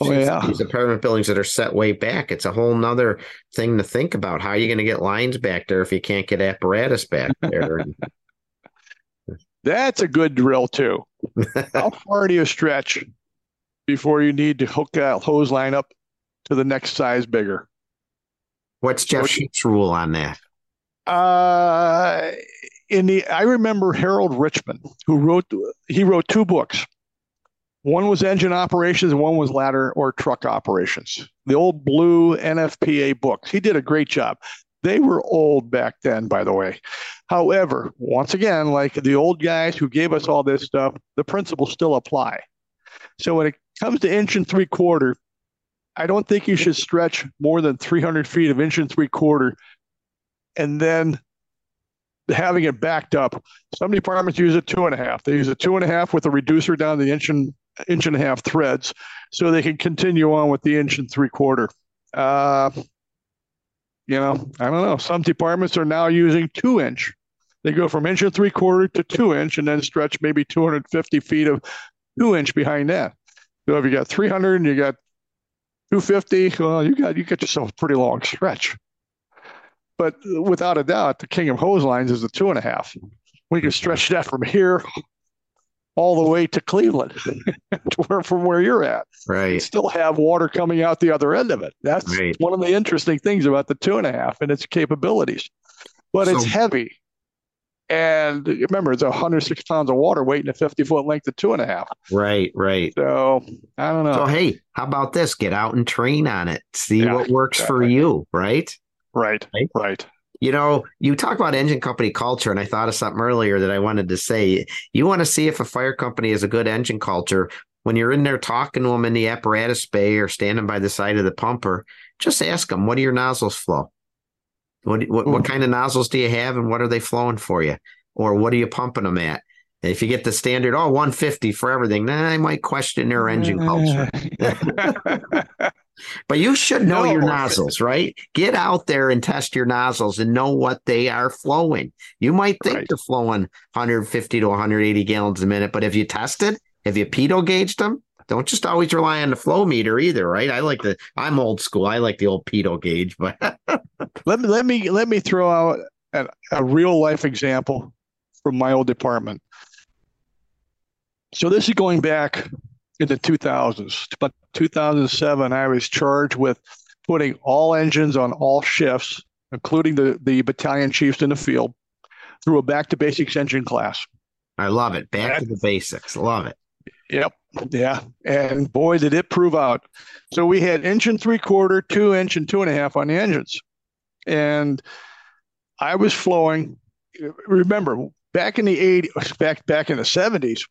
Speaker 2: Oh, yeah.
Speaker 1: These apartment buildings that are set way back. It's a whole nother thing to think about. How are you going to get lines back there if you can't get apparatus back there? [LAUGHS]
Speaker 2: That's a good drill too. [LAUGHS] How far do you stretch before you need to hook that hose line up to the next size bigger?
Speaker 1: What's Jeff Shupe's rule on that?
Speaker 2: Uh, in the I remember Harold Richman, who wrote he wrote two books. One was engine operations, and one was ladder or truck operations. The old blue NFPA books. He did a great job. They were old back then, by the way. However, once again, like the old guys who gave us all this stuff, the principles still apply. So when it comes to inch and three quarter, I don't think you should stretch more than 300 feet of inch and three quarter and then having it backed up. Some departments use a two and a half. They use a two and a half with a reducer down the inch and inch and a half threads so they can continue on with the inch and three quarter. Uh, you know, I don't know. Some departments are now using two inch. They go from inch and three quarter to two inch and then stretch maybe 250 feet of two inch behind that. So if you got 300 and you got 250, well, you got you get yourself a pretty long stretch. But without a doubt, the king of hose lines is a two and a half. We can stretch that from here all the way to Cleveland, [LAUGHS] to where from where you're at.
Speaker 1: Right.
Speaker 2: still have water coming out the other end of it. That's right. one of the interesting things about the two and a half and its capabilities. But so, it's heavy. And remember, it's 106 pounds of water weight in a 50 foot length of two and a half.
Speaker 1: Right, right.
Speaker 2: So I don't know.
Speaker 1: So, hey, how about this? Get out and train on it. See yeah, what works exactly. for you, right?
Speaker 2: Right, right. right.
Speaker 1: You know, you talk about engine company culture, and I thought of something earlier that I wanted to say. You want to see if a fire company is a good engine culture when you're in there talking to them in the apparatus bay or standing by the side of the pumper. Just ask them, "What do your nozzles flow? What what, what hmm. kind of nozzles do you have, and what are they flowing for you? Or what are you pumping them at?" If you get the standard, oh, 150 for everything, then I might question their engine culture. [LAUGHS] but you should know no. your nozzles, right? Get out there and test your nozzles and know what they are flowing. You might think right. they're flowing 150 to 180 gallons a minute, but if you tested, have you pitot gauged them? Don't just always rely on the flow meter either, right? I like the I'm old school. I like the old pitot gauge, but [LAUGHS]
Speaker 2: let me let me let me throw out a real life example from my old department. So this is going back in the 2000s. But 2007, I was charged with putting all engines on all shifts, including the, the battalion chiefs in the field, through a back to basics engine class.
Speaker 1: I love it. Back to the basics. Love it.
Speaker 2: Yep. Yeah. And boy, did it prove out. So we had inch and three quarter, two inch, and two and a half on the engines. And I was flowing. Remember, back in the 80s, back back in the 70s,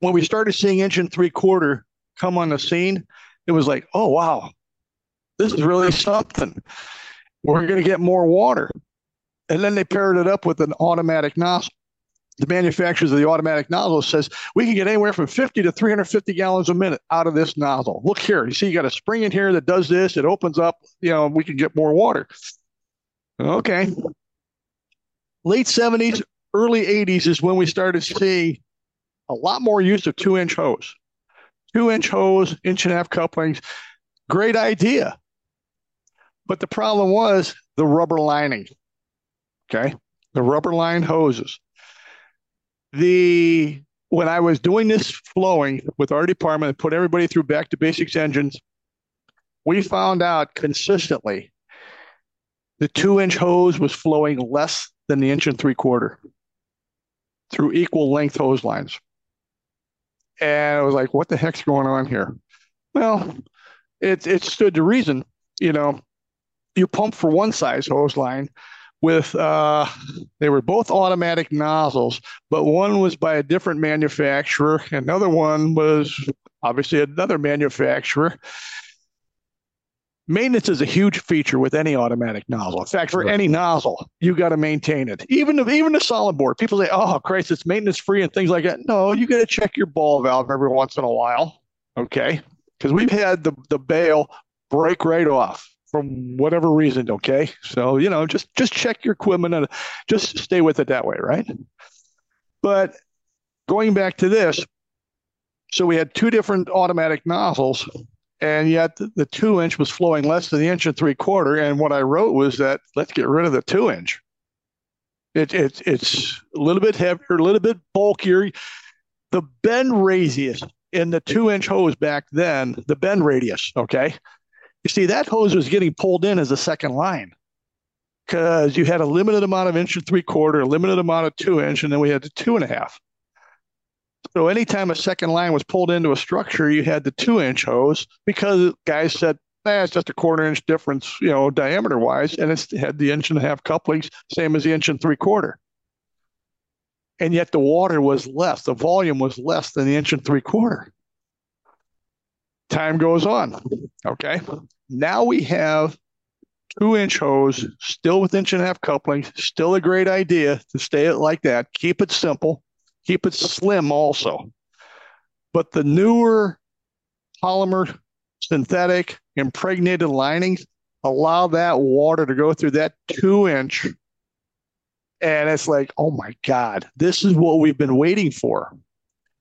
Speaker 2: when we started seeing and three quarter come on the scene, it was like, oh wow, this is really something. We're going to get more water. And then they paired it up with an automatic nozzle. The manufacturers of the automatic nozzle says we can get anywhere from 50 to 350 gallons a minute out of this nozzle. Look here, you see, you got a spring in here that does this. It opens up. You know, we can get more water. Okay. Late 70s, early 80s is when we started seeing a lot more use of two inch hose. Two inch hose, inch and a half couplings. Great idea. But the problem was the rubber lining. Okay. The rubber lined hoses. The when I was doing this flowing with our department and put everybody through back to basics engines, we found out consistently the two inch hose was flowing less than the inch and three quarter through equal length hose lines. And I was like, what the heck's going on here? Well, it, it stood to reason. You know, you pump for one size hose line, with uh, they were both automatic nozzles, but one was by a different manufacturer, another one was obviously another manufacturer. Maintenance is a huge feature with any automatic nozzle. In fact, for right. any nozzle, you got to maintain it. Even if, even a solid bore, people say, "Oh, Christ, it's maintenance free" and things like that. No, you got to check your ball valve every once in a while. Okay, because we've had the the bail break right off from whatever reason. Okay, so you know, just just check your equipment and just stay with it that way, right? But going back to this, so we had two different automatic nozzles, and yet the, two inch was flowing less than the inch and three quarter. And what I wrote was that let's get rid of the two inch. It, it, it's a little bit heavier, a little bit bulkier. The bend radius in the two inch hose back then, the bend radius, okay, you see, that hose was getting pulled in as a second line because you had a limited amount of inch and three quarter, a limited amount of two inch, and then we had the two and a half. So anytime a second line was pulled into a structure, you had the two inch hose because guys said, eh, it's just a quarter inch difference, you know, diameter wise, and it had the inch and a half couplings, same as the inch and three quarter. And yet the water was less, the volume was less than the inch and three quarter. Time goes on. Okay. Now we have two inch hose, still with inch and a half couplings, still a great idea to stay it like that. Keep it simple, keep it slim also. But the newer polymer synthetic impregnated linings allow that water to go through that two inch. And it's like, oh my God, this is what we've been waiting for.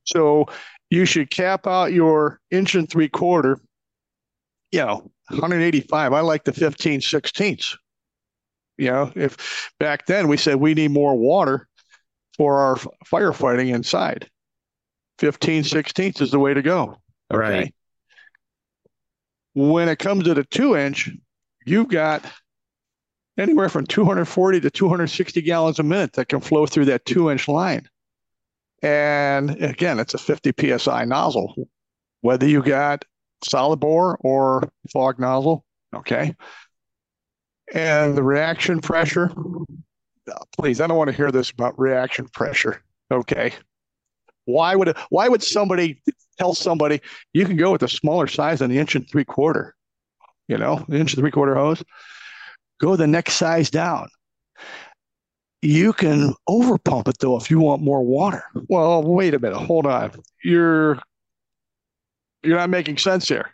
Speaker 2: So you should cap out your inch and three quarter, you know, 185. I like the 15 sixteenths. You know, if back then we said we need more water for our firefighting inside, 15 sixteenths is the way to go.
Speaker 1: Okay? Right.
Speaker 2: When it comes to the two inch, you've got anywhere from 240 to 260 gallons a minute that can flow through that two inch line. And again, it's a 50 psi nozzle, whether you got solid bore or fog nozzle. Okay. And the reaction pressure, Uh, please, I don't want to hear this about reaction pressure. Okay. Why would why would somebody tell somebody you can go with a smaller size than the inch and three quarter? You know, the inch and three quarter hose. Go the next size down. You can over pump it though if you want more water. Well, wait a minute, hold on. You're you're not making sense here.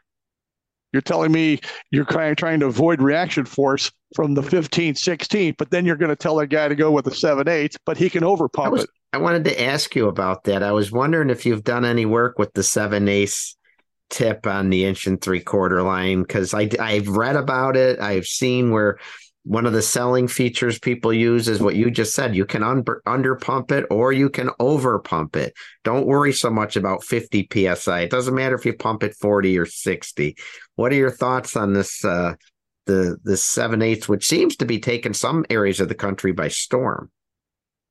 Speaker 2: You're telling me you're trying, trying to avoid reaction force from the 15, 16, but then you're going to tell a guy to go with a 7, 8, but he can overpump
Speaker 1: was,
Speaker 2: it.
Speaker 1: I wanted to ask you about that. I was wondering if you've done any work with the 7/8 tip on the inch and three quarter line because I've read about it. I've seen where one of the selling features people use is what you just said. You can under, under pump it or you can over pump it. Don't worry so much about 50 psi. It doesn't matter if you pump it 40 or 60. What are your thoughts on this? Uh, the the seven eighths, which seems to be taking some areas of the country by storm.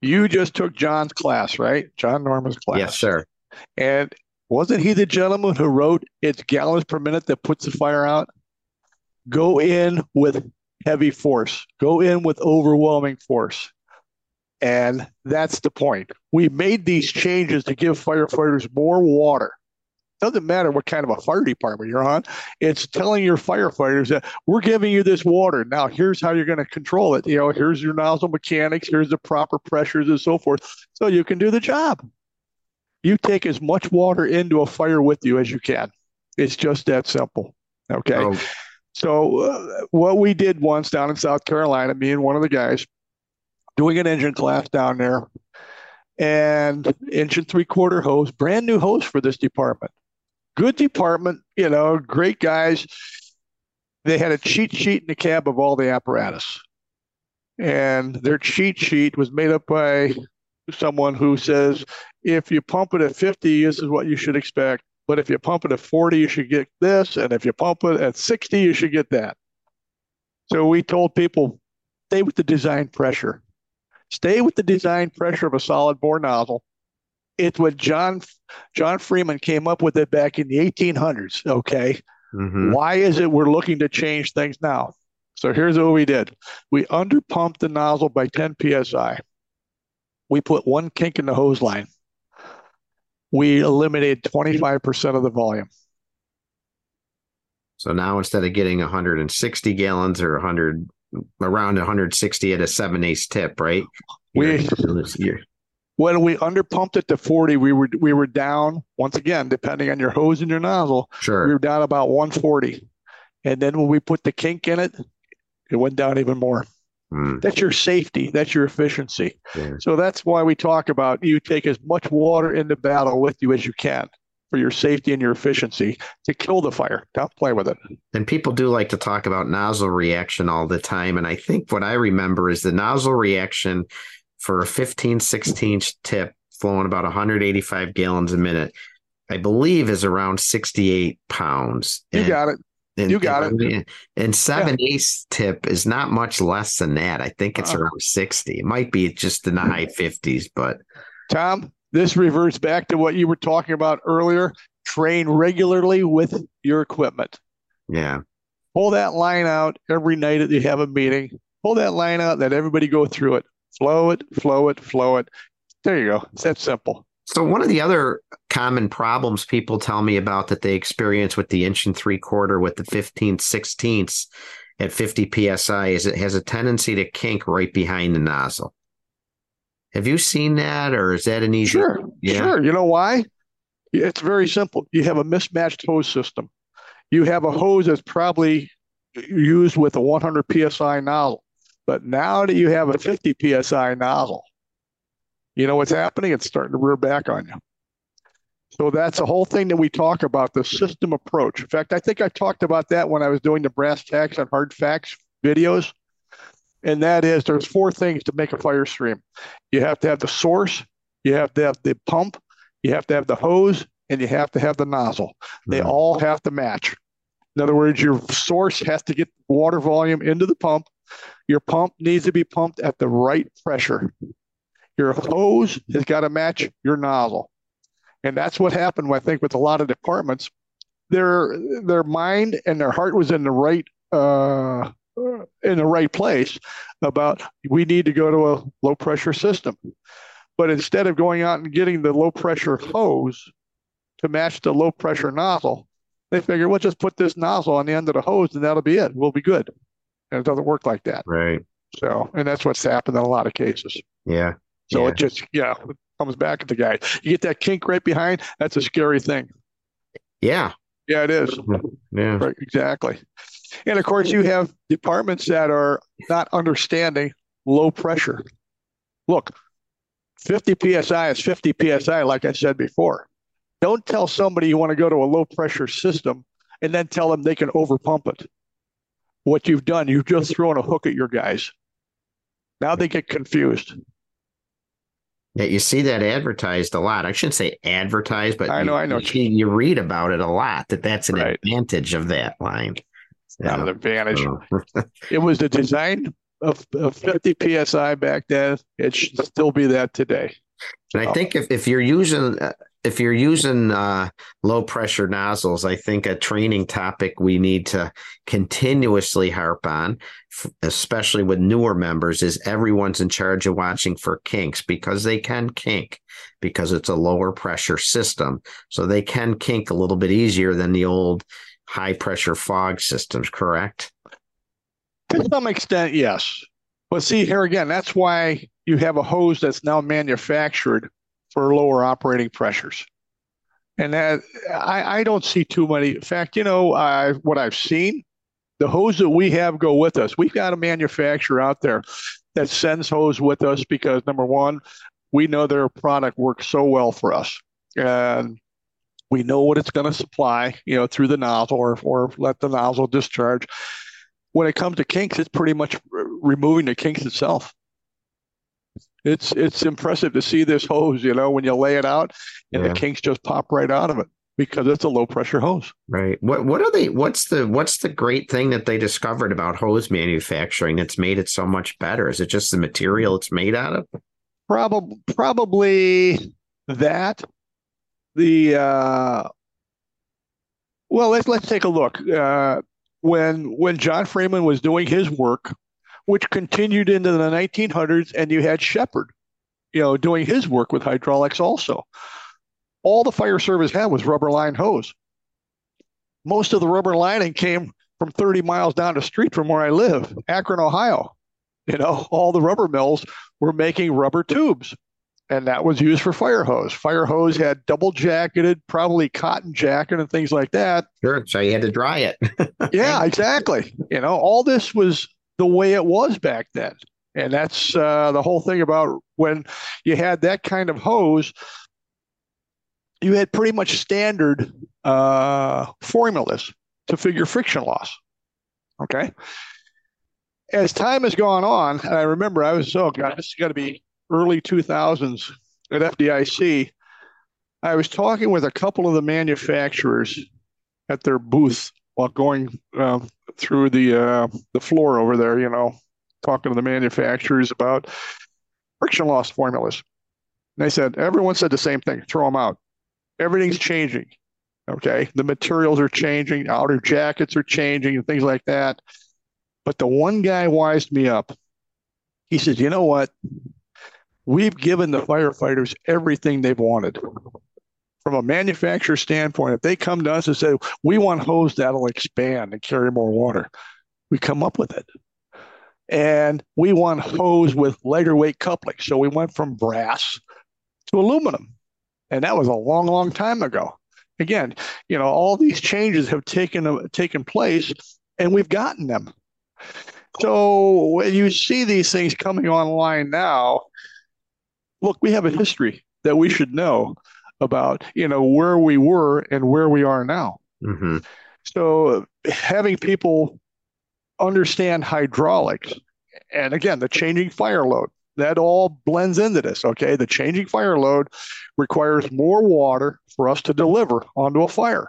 Speaker 2: You just took John's class, right? John Norman's class.
Speaker 1: Yes, sir.
Speaker 2: And wasn't he the gentleman who wrote "It's gallons per minute that puts the fire out"? Go in with heavy force. Go in with overwhelming force. And that's the point. We made these changes to give firefighters more water. Doesn't matter what kind of a fire department you're on. It's telling your firefighters that we're giving you this water. Now, here's how you're going to control it. You know, here's your nozzle mechanics, here's the proper pressures and so forth, so you can do the job. You take as much water into a fire with you as you can. It's just that simple. Okay. Oh so uh, what we did once down in South Carolina, me and one of the guys, doing an engine class down there, and inch and three quarter hose, brand new hose for this department. Good department, you know, great guys. They had a cheat sheet in the cab of all the apparatus. And their cheat sheet was made up by someone who says if you pump it at 50, this is what you should expect. But if you pump it at 40, you should get this. And if you pump it at 60, you should get that. So we told people stay with the design pressure. Stay with the design pressure of a solid bore nozzle. It's what John John Freeman came up with it back in the 1800s. Okay. Mm-hmm. Why is it we're looking to change things now? So here's what we did. We underpumped the nozzle by 10 psi. We put one kink in the hose line. We eliminated 25% of the volume.
Speaker 1: So now instead of getting 160 gallons or 100 around 160 at a 7/8 tip, right?
Speaker 2: We when we underpumped it to 40, we were we were down once again, depending on your hose and your nozzle.
Speaker 1: Sure.
Speaker 2: We were down about 140. And then when we put the kink in it, it went down even more.
Speaker 1: Mm.
Speaker 2: That's your safety. That's your efficiency.
Speaker 1: Yeah.
Speaker 2: So that's why we talk about you take as much water into battle with you as you can for your safety and your efficiency to kill the fire. Don't play with it.
Speaker 1: And people do like to talk about nozzle reaction all the time. And I think what I remember is the nozzle reaction for a 15 16 tip flowing about 185 gallons a minute, I believe is around 68 pounds.
Speaker 2: You
Speaker 1: And-
Speaker 2: got it.
Speaker 1: and,
Speaker 2: You got
Speaker 1: and, And seven eighths tip is not much less than that. I think it's
Speaker 2: Uh-uh.
Speaker 1: around 60. It might be just in the high 50s, but
Speaker 2: Tom, this reverts back to what you were talking about earlier. Train regularly with your equipment.
Speaker 1: yeah.
Speaker 2: Pull that line out every night that you have a meeting. Pull that line out, let everybody go through it. Flow it, flow it, flow it. There you go. It's that simple.
Speaker 1: So one of the other common problems people tell me about that they experience with the inch and three quarter with the 15 sixteenths at 50 psi is it has a tendency to kink right behind the nozzle. Have you seen that or is that an easy?
Speaker 2: Sure,
Speaker 1: Yeah.
Speaker 2: sure. You know why? It's very simple. You have a mismatched hose system. You have a hose that's probably used with a 100 psi nozzle, but now that you have a 50 psi nozzle, you know what's happening? It's starting to rear back on you. So that's the whole thing that we talk about the system approach. In fact, I think I talked about that when I was doing the brass tacks and hard facts videos. And that is there's four things to make a fire stream. You have to have the source, you have to have the pump, you have to have the hose, and you have to have the nozzle. They all have to match. In other words, your source has to get water volume into the pump. Your pump needs to be pumped at the right pressure. Your hose has got to match your nozzle. And that's what happened, I think, with a lot of departments. Their their mind and their heart was in the right uh, in the right place about we need to go to a low pressure system. But instead of going out and getting the low pressure hose to match the low pressure nozzle, they figure we'll just put this nozzle on the end of the hose and that'll be it. We'll be good. And it doesn't work like that.
Speaker 1: Right.
Speaker 2: So, and that's what's happened in a lot of cases.
Speaker 1: Yeah.
Speaker 2: So
Speaker 1: Yeah.
Speaker 2: it just, yeah, it comes back at the guy. You get that kink right behind, that's a scary thing.
Speaker 1: Yeah.
Speaker 2: Yeah, it is. Mm-hmm.
Speaker 1: Yeah.
Speaker 2: Right, exactly. And of course, you have departments that are not understanding low pressure. Look, 50 psi is 50 psi, like I said before. Don't tell somebody you want to go to a low pressure system and then tell them they can overpump it. What you've done, you've just thrown a hook at your guys. Now they get confused.
Speaker 1: Yeah, you see that advertised a lot. I shouldn't say advertised, but
Speaker 2: I know,
Speaker 1: you,
Speaker 2: I know.
Speaker 1: You, you read about it a lot. That that's an
Speaker 2: Right.
Speaker 1: advantage of that line.
Speaker 2: Not an advantage.
Speaker 1: So, [LAUGHS]
Speaker 2: It was the design of, of 50 psi back then. It should still be that today.
Speaker 1: And I
Speaker 2: Oh.
Speaker 1: think if, if you're using uh, if you're using uh, low pressure nozzles, I think a training topic we need to continuously harp on, especially with newer members, is everyone's in charge of watching for kinks because they can kink because it's a lower pressure system, so they can kink a little bit easier than the old high pressure fog systems. Correct?
Speaker 2: To some extent, yes. But see, here again, that's why you have a hose that's now manufactured for lower operating pressures. And that I, I don't see too many. In fact, you know, I, what I've seen, the hose that we have go with us. We've got a manufacturer out there that sends hose with us because number one, we know their product works so well for us. And we know what it's going to supply, you know, through the nozzle or, or let the nozzle discharge when it comes to kinks, it's pretty much removing the kinks itself. It's it's impressive to see this hose, you know, when you lay it out and
Speaker 1: Yeah.
Speaker 2: the kinks just pop right out of it because it's a low pressure hose.
Speaker 1: Right. What what are they what's the what's the great thing that they discovered about hose manufacturing that's made it so much better? Is it just the material it's made out of?
Speaker 2: Probably probably that. The uh, well, let's let's take a look. Uh, when when John Freeman was doing his work, which continued into the 1900s, and you had Shepard, you know, doing his work with hydraulics also. All the fire service had was rubber line hose. Most of the rubber lining came from 30 miles down the street from where I live, Akron, Ohio. You know, all the rubber mills were making rubber tubes and that was used for fire hose. Fire hose had double jacketed, probably cotton jacket and things like that.
Speaker 1: Sure. So you had to dry it. [LAUGHS]
Speaker 2: yeah, exactly. You know, all this was the way it was back then. And that's uh, the whole thing about when you had that kind of hose, you had pretty much standard uh, formulas to figure friction loss. Okay. As time has gone on, and I remember I was, oh God, this is going to be early 2000s at FDIC, I was talking with a couple of the manufacturers at their booth while going uh, through the uh, the floor over there. You know, talking to the manufacturers about friction loss formulas. And they said everyone said the same thing: throw them out. Everything's changing. Okay, the materials are changing, outer jackets are changing, and things like that. But the one guy wised me up. He said, "You know what? we've given the firefighters everything they've wanted. From a manufacturer standpoint, if they come to us and say, we want hose that'll expand and carry more water, we come up with it. And we want hose with lighter weight coupling. So we went from brass to aluminum. And that was a long, long time ago. Again, you know, all these changes have taken uh, taken place and we've gotten them. So when you see these things coming online now, look, we have a history that we should know about, you know, where we were and where we are now. Mm-hmm. So having people understand hydraulics, and again, the changing fire load, that all blends into this. Okay. The changing fire load requires more water for us to deliver onto a fire.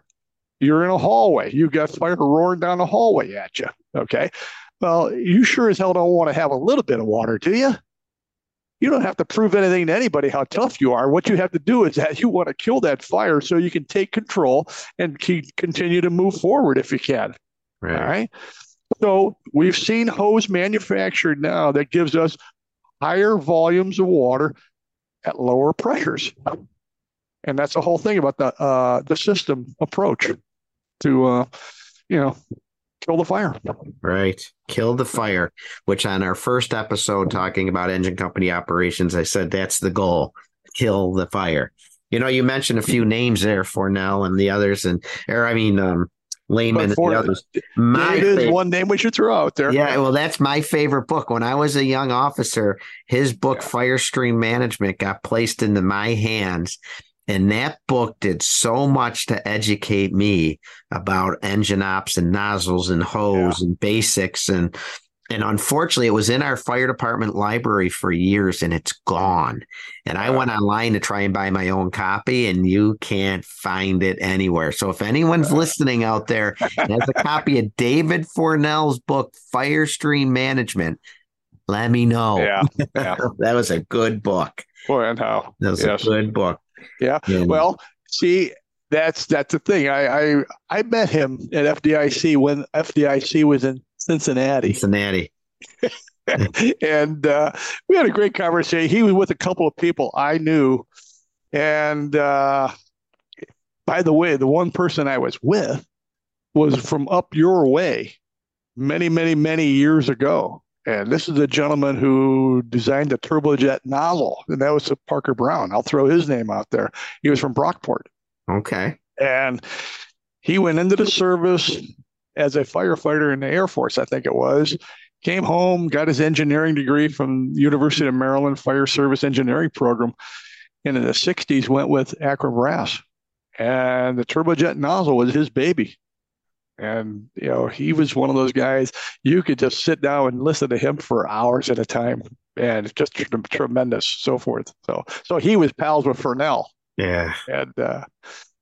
Speaker 2: You're in a hallway, you've got fire roaring down the hallway at you. Okay. Well, you sure as hell don't want to have a little bit of water, do you? You don't have to prove anything to anybody how tough you are. What you have to do is that you want to kill that fire so you can take control and keep, continue to move forward if you can. Right. All right. So we've seen hose manufactured now that gives us higher volumes of water at lower pressures. And that's the whole thing about the uh, the system approach to uh, you know kill the fire.
Speaker 1: Right. Kill the fire, which on our first episode talking about engine company operations, I said that's the goal kill the fire. You know, you mentioned a few names there, Fornell and the others, and, or I mean, um, Layman and the others.
Speaker 2: My is one name we should throw out there.
Speaker 1: Yeah, well, that's my favorite book. When I was a young officer, his book, yeah. Firestream Management, got placed into my hands and that book did so much to educate me about engine ops and nozzles and hose yeah. and basics. And and unfortunately it was in our fire department library for years and it's gone. And i went online to try and buy my own copy and you can't find it anywhere. So if anyone's listening out there and has a copy of david fornell's book firestream management let me know.
Speaker 2: Yeah, yeah. [LAUGHS]
Speaker 1: that was a good book.
Speaker 2: Boy and how.
Speaker 1: That was a good book
Speaker 2: yeah. Well, see, that's that's the thing. I, I I met him at FDIC when FDIC was in Cincinnati.
Speaker 1: Cincinnati. [LAUGHS]
Speaker 2: and uh, we had a great conversation. He was with a couple of people I knew, and uh, by the way, the one person I was with was from up your way, many, many, many years ago. And this is the gentleman who designed the turbojet nozzle, and that was Parker Brown. I'll throw his name out there. He was from Brockport.
Speaker 1: Okay.
Speaker 2: And he went into the service as a firefighter in the Air Force, I think it was. Came home, got his engineering degree from University of Maryland Fire Service Engineering Program, and in the 60s went with Akron Brass. And the turbojet nozzle was his baby. And, you know, he was one of those guys you could just sit down and listen to him for hours at a time and just tr- tremendous, so forth. So, so he was pals with Fornell.
Speaker 1: Yeah.
Speaker 2: And, uh,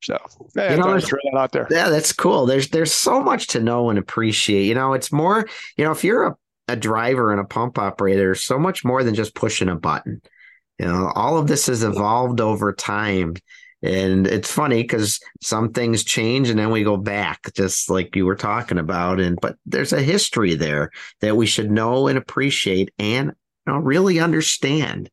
Speaker 2: so yeah, you know, throw that out there.
Speaker 1: Yeah, that's cool. There's there's so much to know and appreciate. You know, it's more, you know, if you're a, a driver and a pump operator, so much more than just pushing a button. You know, all of this has evolved over time And it's funny because some things change and then we go back, just like you were talking about. And but there's a history there that we should know and appreciate and you know, really understand.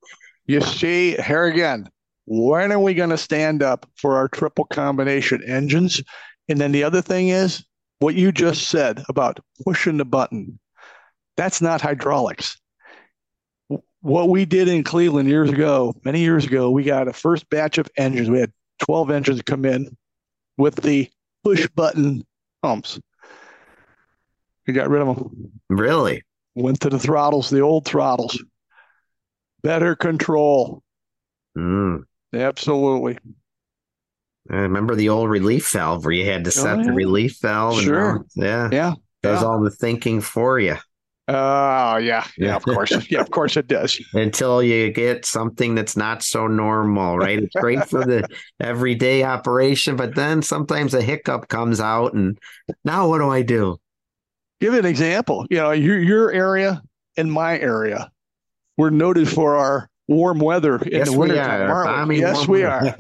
Speaker 2: You see, here again, when are we going to stand up for our triple combination engines? And then the other thing is what you just said about pushing the button. That's not hydraulics what we did in Cleveland years ago, many years ago, we got a first batch of engines. We had 12 engines come in with the push button pumps. We got rid of them.
Speaker 1: Really?
Speaker 2: Went to the throttles, the old throttles. Better control.
Speaker 1: Mm.
Speaker 2: Absolutely.
Speaker 1: I remember the old relief valve where you had to set oh, yeah. the relief valve.
Speaker 2: Sure.
Speaker 1: And, yeah.
Speaker 2: Yeah.
Speaker 1: Does
Speaker 2: yeah.
Speaker 1: all the thinking for you.
Speaker 2: Oh yeah, yeah, of course, [LAUGHS] yeah, of course it does.
Speaker 1: Until you get something that's not so normal, right? It's great for the [LAUGHS] everyday operation, but then sometimes a hiccup comes out, and now what do I do?
Speaker 2: Give an example. You know, your your area and my area, we're noted for our warm weather in
Speaker 1: yes,
Speaker 2: the winter
Speaker 1: time.
Speaker 2: Yes, we are.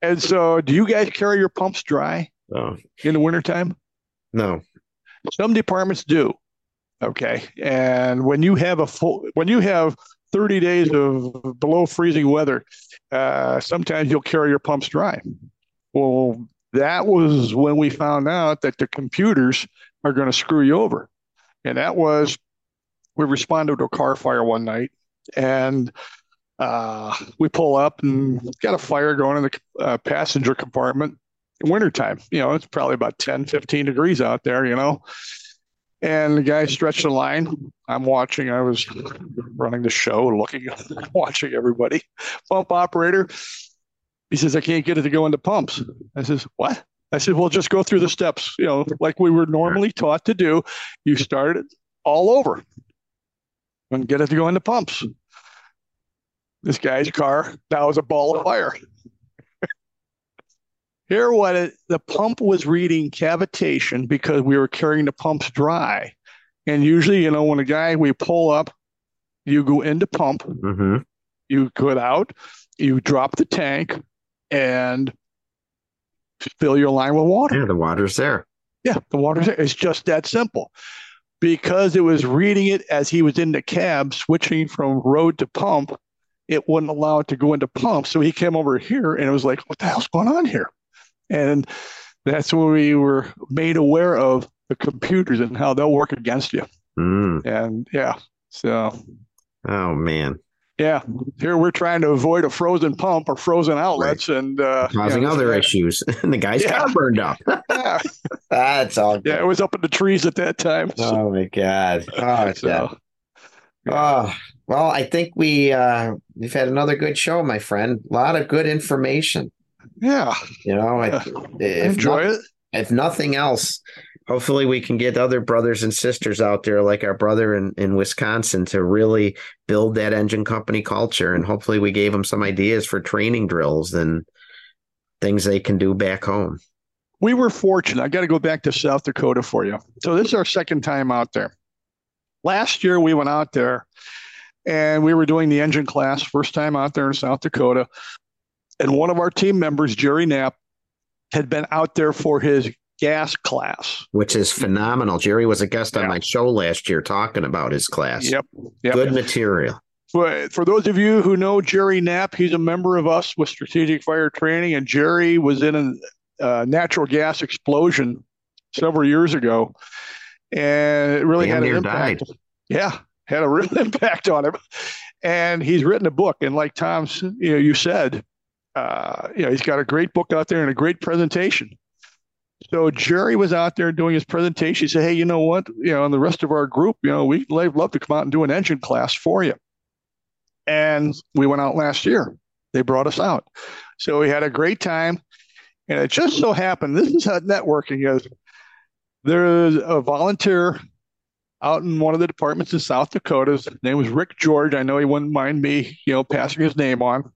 Speaker 2: and so, do you guys carry your pumps dry
Speaker 1: oh.
Speaker 2: in the wintertime?
Speaker 1: No.
Speaker 2: Some departments do. Okay. And when you have a full, when you have 30 days of below freezing weather, uh, sometimes you'll carry your pumps dry. Well, that was when we found out that the computers are going to screw you over. And that was, we responded to a car fire one night and uh, we pull up and got a fire going in the uh, passenger compartment in wintertime. You know, it's probably about 10, 15 degrees out there, you know. And the guy stretched the line. I'm watching. I was running the show, looking, [LAUGHS] watching everybody. Pump operator. He says, I can't get it to go into pumps. I says, What? I said, Well, just go through the steps, you know, like we were normally taught to do. You start it all over and get it to go into pumps. This guy's car now was a ball of fire. Here, what it, the pump was reading cavitation because we were carrying the pumps dry. And usually, you know, when a guy we pull up, you go into pump,
Speaker 1: mm-hmm.
Speaker 2: you go out, you drop the tank, and fill your line with water.
Speaker 1: Yeah, the water's there.
Speaker 2: Yeah, the water's there. It's just that simple. Because it was reading it as he was in the cab, switching from road to pump, it wouldn't allow it to go into pump. So he came over here and it was like, what the hell's going on here? And that's when we were made aware of the computers and how they'll work against you.
Speaker 1: Mm.
Speaker 2: And yeah, so.
Speaker 1: Oh, man.
Speaker 2: Yeah, here we're trying to avoid a frozen pump or frozen outlets right. and uh,
Speaker 1: causing
Speaker 2: you know,
Speaker 1: other issues. [LAUGHS] and the guy's yeah. car burned up. [LAUGHS]
Speaker 2: yeah,
Speaker 1: that's all. Good.
Speaker 2: Yeah, it was up in the trees at that time.
Speaker 1: So. Oh my god! Oh, [LAUGHS] so, yeah. oh, well, I think we uh, we've had another good show, my friend. A lot of good information.
Speaker 2: Yeah.
Speaker 1: You know, I,
Speaker 2: enjoy
Speaker 1: not,
Speaker 2: it.
Speaker 1: If nothing else, hopefully we can get other brothers and sisters out there like our brother in, in Wisconsin to really build that engine company culture. And hopefully we gave them some ideas for training drills and things they can do back home.
Speaker 2: We were fortunate. I got to go back to South Dakota for you. So this is our second time out there. Last year we went out there and we were doing the engine class, first time out there in South Dakota. And one of our team members, Jerry Knapp, had been out there for his gas class,
Speaker 1: which is phenomenal. Jerry was a guest on my show last year talking about his class.
Speaker 2: Yep. yep.
Speaker 1: Good material.
Speaker 2: For, for those of you who know Jerry Knapp, he's a member of us with Strategic Fire Training, and Jerry was in a uh, natural gas explosion several years ago, and it really Damn had an impact. Died. Yeah, had a real [LAUGHS] impact on him. And he's written a book, and like Tom's, you know, you said, uh, you know, he's got a great book out there and a great presentation. So Jerry was out there doing his presentation. He said, "Hey, you know what? You know, and the rest of our group, you know, we'd love to come out and do an engine class for you." And we went out last year. They brought us out, so we had a great time. And it just so happened this is how networking is. There's a volunteer out in one of the departments in South Dakota. His name was Rick George. I know he wouldn't mind me, you know, passing his name on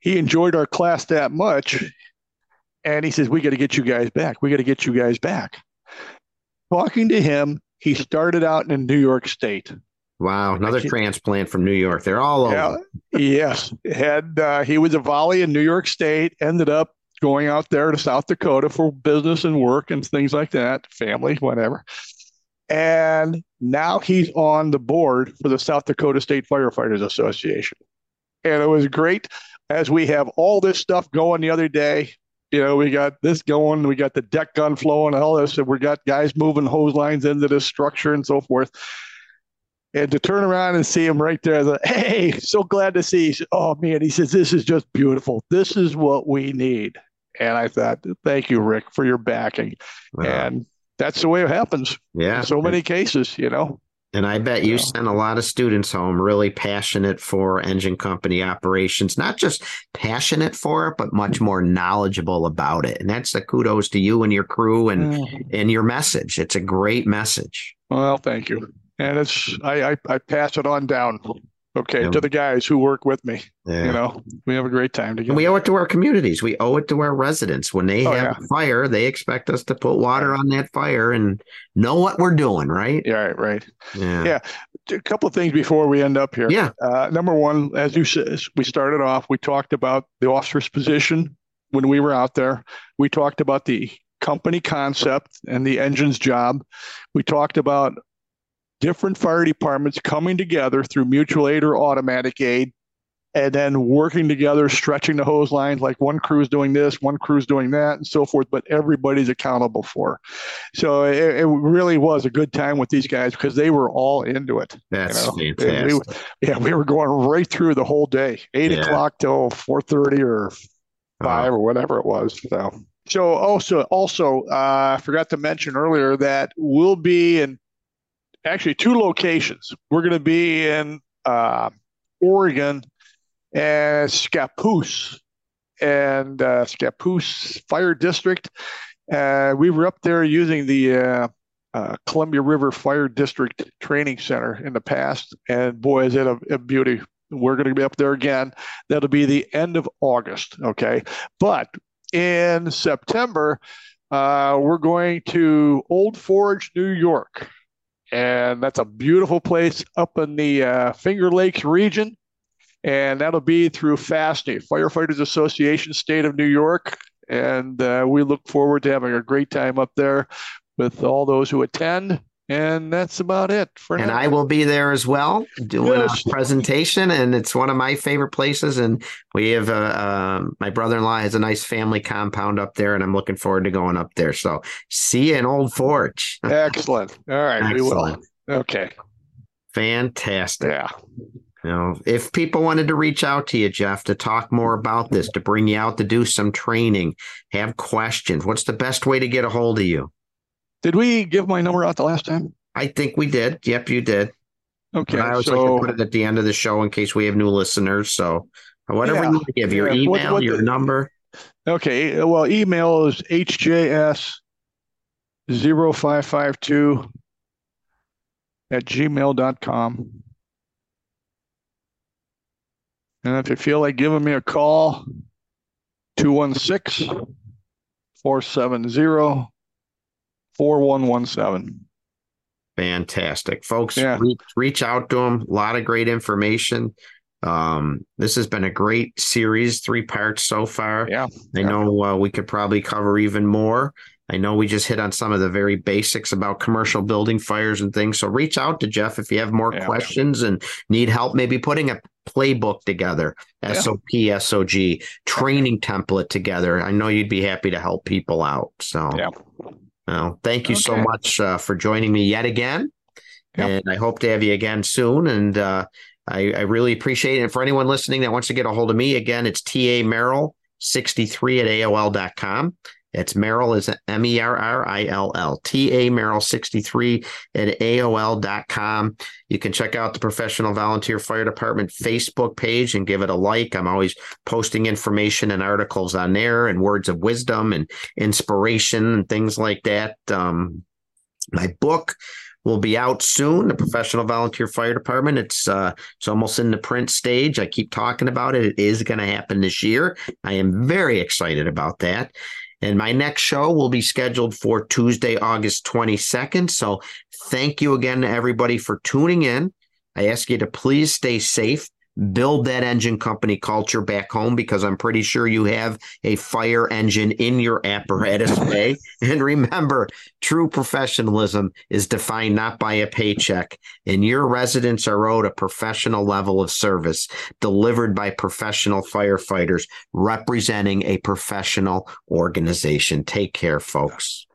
Speaker 2: he enjoyed our class that much. And he says, We got to get you guys back. We got to get you guys back. Talking to him, he started out in New York State.
Speaker 1: Wow, another transplant from New York. They're all over.
Speaker 2: Yeah, yes. Had uh, he was a volley in New York State, ended up going out there to South Dakota for business and work and things like that, family, whatever. And now he's on the board for the South Dakota State Firefighters Association. And it was great as we have all this stuff going the other day. You know, we got this going, we got the deck gun flowing, all this, and we got guys moving hose lines into this structure and so forth. And to turn around and see him right there, like, hey, so glad to see. you. oh man, he says, this is just beautiful. This is what we need. And I thought, thank you, Rick, for your backing. And that's the way it happens.
Speaker 1: Yeah.
Speaker 2: In so many cases, you know.
Speaker 1: And I bet you sent a lot of students home really passionate for engine company operations, not just passionate for it, but much more knowledgeable about it. And that's the kudos to you and your crew and mm. and your message. It's a great message.
Speaker 2: Well, thank you. And it's I I, I pass it on down okay yeah. to the guys who work with me yeah. you know we have a great time together
Speaker 1: and we owe it to our communities. We owe it to our residents. When they oh, have yeah. a fire they expect us to put water on that fire and know what we're doing right?
Speaker 2: Yeah right right. Yeah. Yeah a couple of things before we end up here.
Speaker 1: Yeah.
Speaker 2: Uh, number one as you said we started off we talked about the officer's position when we were out there. We talked about the company concept and the engine's job. We talked about different fire departments coming together through mutual aid or automatic aid and then working together, stretching the hose lines like one crew's doing this, one crew's doing that, and so forth, but everybody's accountable for. So it, it really was a good time with these guys because they were all into it.
Speaker 1: That's you know? fantastic.
Speaker 2: We, yeah, we were going right through the whole day, eight yeah. o'clock till four thirty or five or whatever it was. So. So also also uh, I forgot to mention earlier that we'll be in actually two locations. We're going to be in uh, Oregon and Scappoose and uh, Scappoose Fire District. Uh, we were up there using the uh, uh, Columbia River Fire District Training Center in the past, and boy, is it a, a beauty. We're going to be up there again. That'll be the end of August. Okay. But in September, uh, we're going to Old Forge, New York and that's a beautiful place up in the uh, Finger Lakes region. And that'll be through FASNY, Firefighters Association, State of New York. And uh, we look forward to having a great time up there with all those who attend. And that's about it for
Speaker 1: and
Speaker 2: now.
Speaker 1: I will be there as well doing yes. a presentation, and it's one of my favorite places. And we have a, uh, my brother-in-law has a nice family compound up there, and I'm looking forward to going up there. So see you in Old Forge. [LAUGHS]
Speaker 2: Excellent. All right, Excellent. we will. Okay.
Speaker 1: Fantastic.
Speaker 2: Yeah.
Speaker 1: You know, if people wanted to reach out to you, Jeff, to talk more about this, to bring you out to do some training, have questions, what's the best way to get a hold of you?
Speaker 2: Did we give my number out the last time?
Speaker 1: I think we did. Yep, you did.
Speaker 2: Okay.
Speaker 1: I always so, like to put it at the end of the show in case we have new listeners. So whatever yeah, you give, your yeah, email, what, what your the, number.
Speaker 2: Okay. Well, email is hjs0552 at gmail.com. And if you feel like giving me a call, 216 470 4117.
Speaker 1: Fantastic. Folks, yeah. reach, reach out to them. A lot of great information. Um, this has been a great series, three parts so far.
Speaker 2: Yeah.
Speaker 1: I
Speaker 2: yeah.
Speaker 1: know uh, we could probably cover even more. I know we just hit on some of the very basics about commercial building fires and things. So reach out to Jeff if you have more yeah, questions yeah. and need help, maybe putting a playbook together, SOP, SOG, training template together. I know you'd be happy to help people out. So,
Speaker 2: yeah.
Speaker 1: Well, thank you okay. so much uh, for joining me yet again. Yep. And I hope to have you again soon. And uh, I, I, really appreciate it. And for anyone listening that wants to get a hold of me, again, it's TA Merrill 63 at AOL.com. It's Merrill is M E R R I L L T A Merrill 63 at AOL.com. You can check out the Professional Volunteer Fire Department Facebook page and give it a like. I'm always posting information and articles on there and words of wisdom and inspiration and things like that. Um, my book will be out soon. The Professional Volunteer Fire Department. It's uh, it's almost in the print stage. I keep talking about it. It is going to happen this year. I am very excited about that. And my next show will be scheduled for Tuesday, August 22nd. So thank you again to everybody for tuning in. I ask you to please stay safe build that engine company culture back home because I'm pretty sure you have a fire engine in your apparatus [LAUGHS] bay. and remember, true professionalism is defined not by a paycheck, and your residents are owed a professional level of service delivered by professional firefighters representing a professional organization. Take care, folks.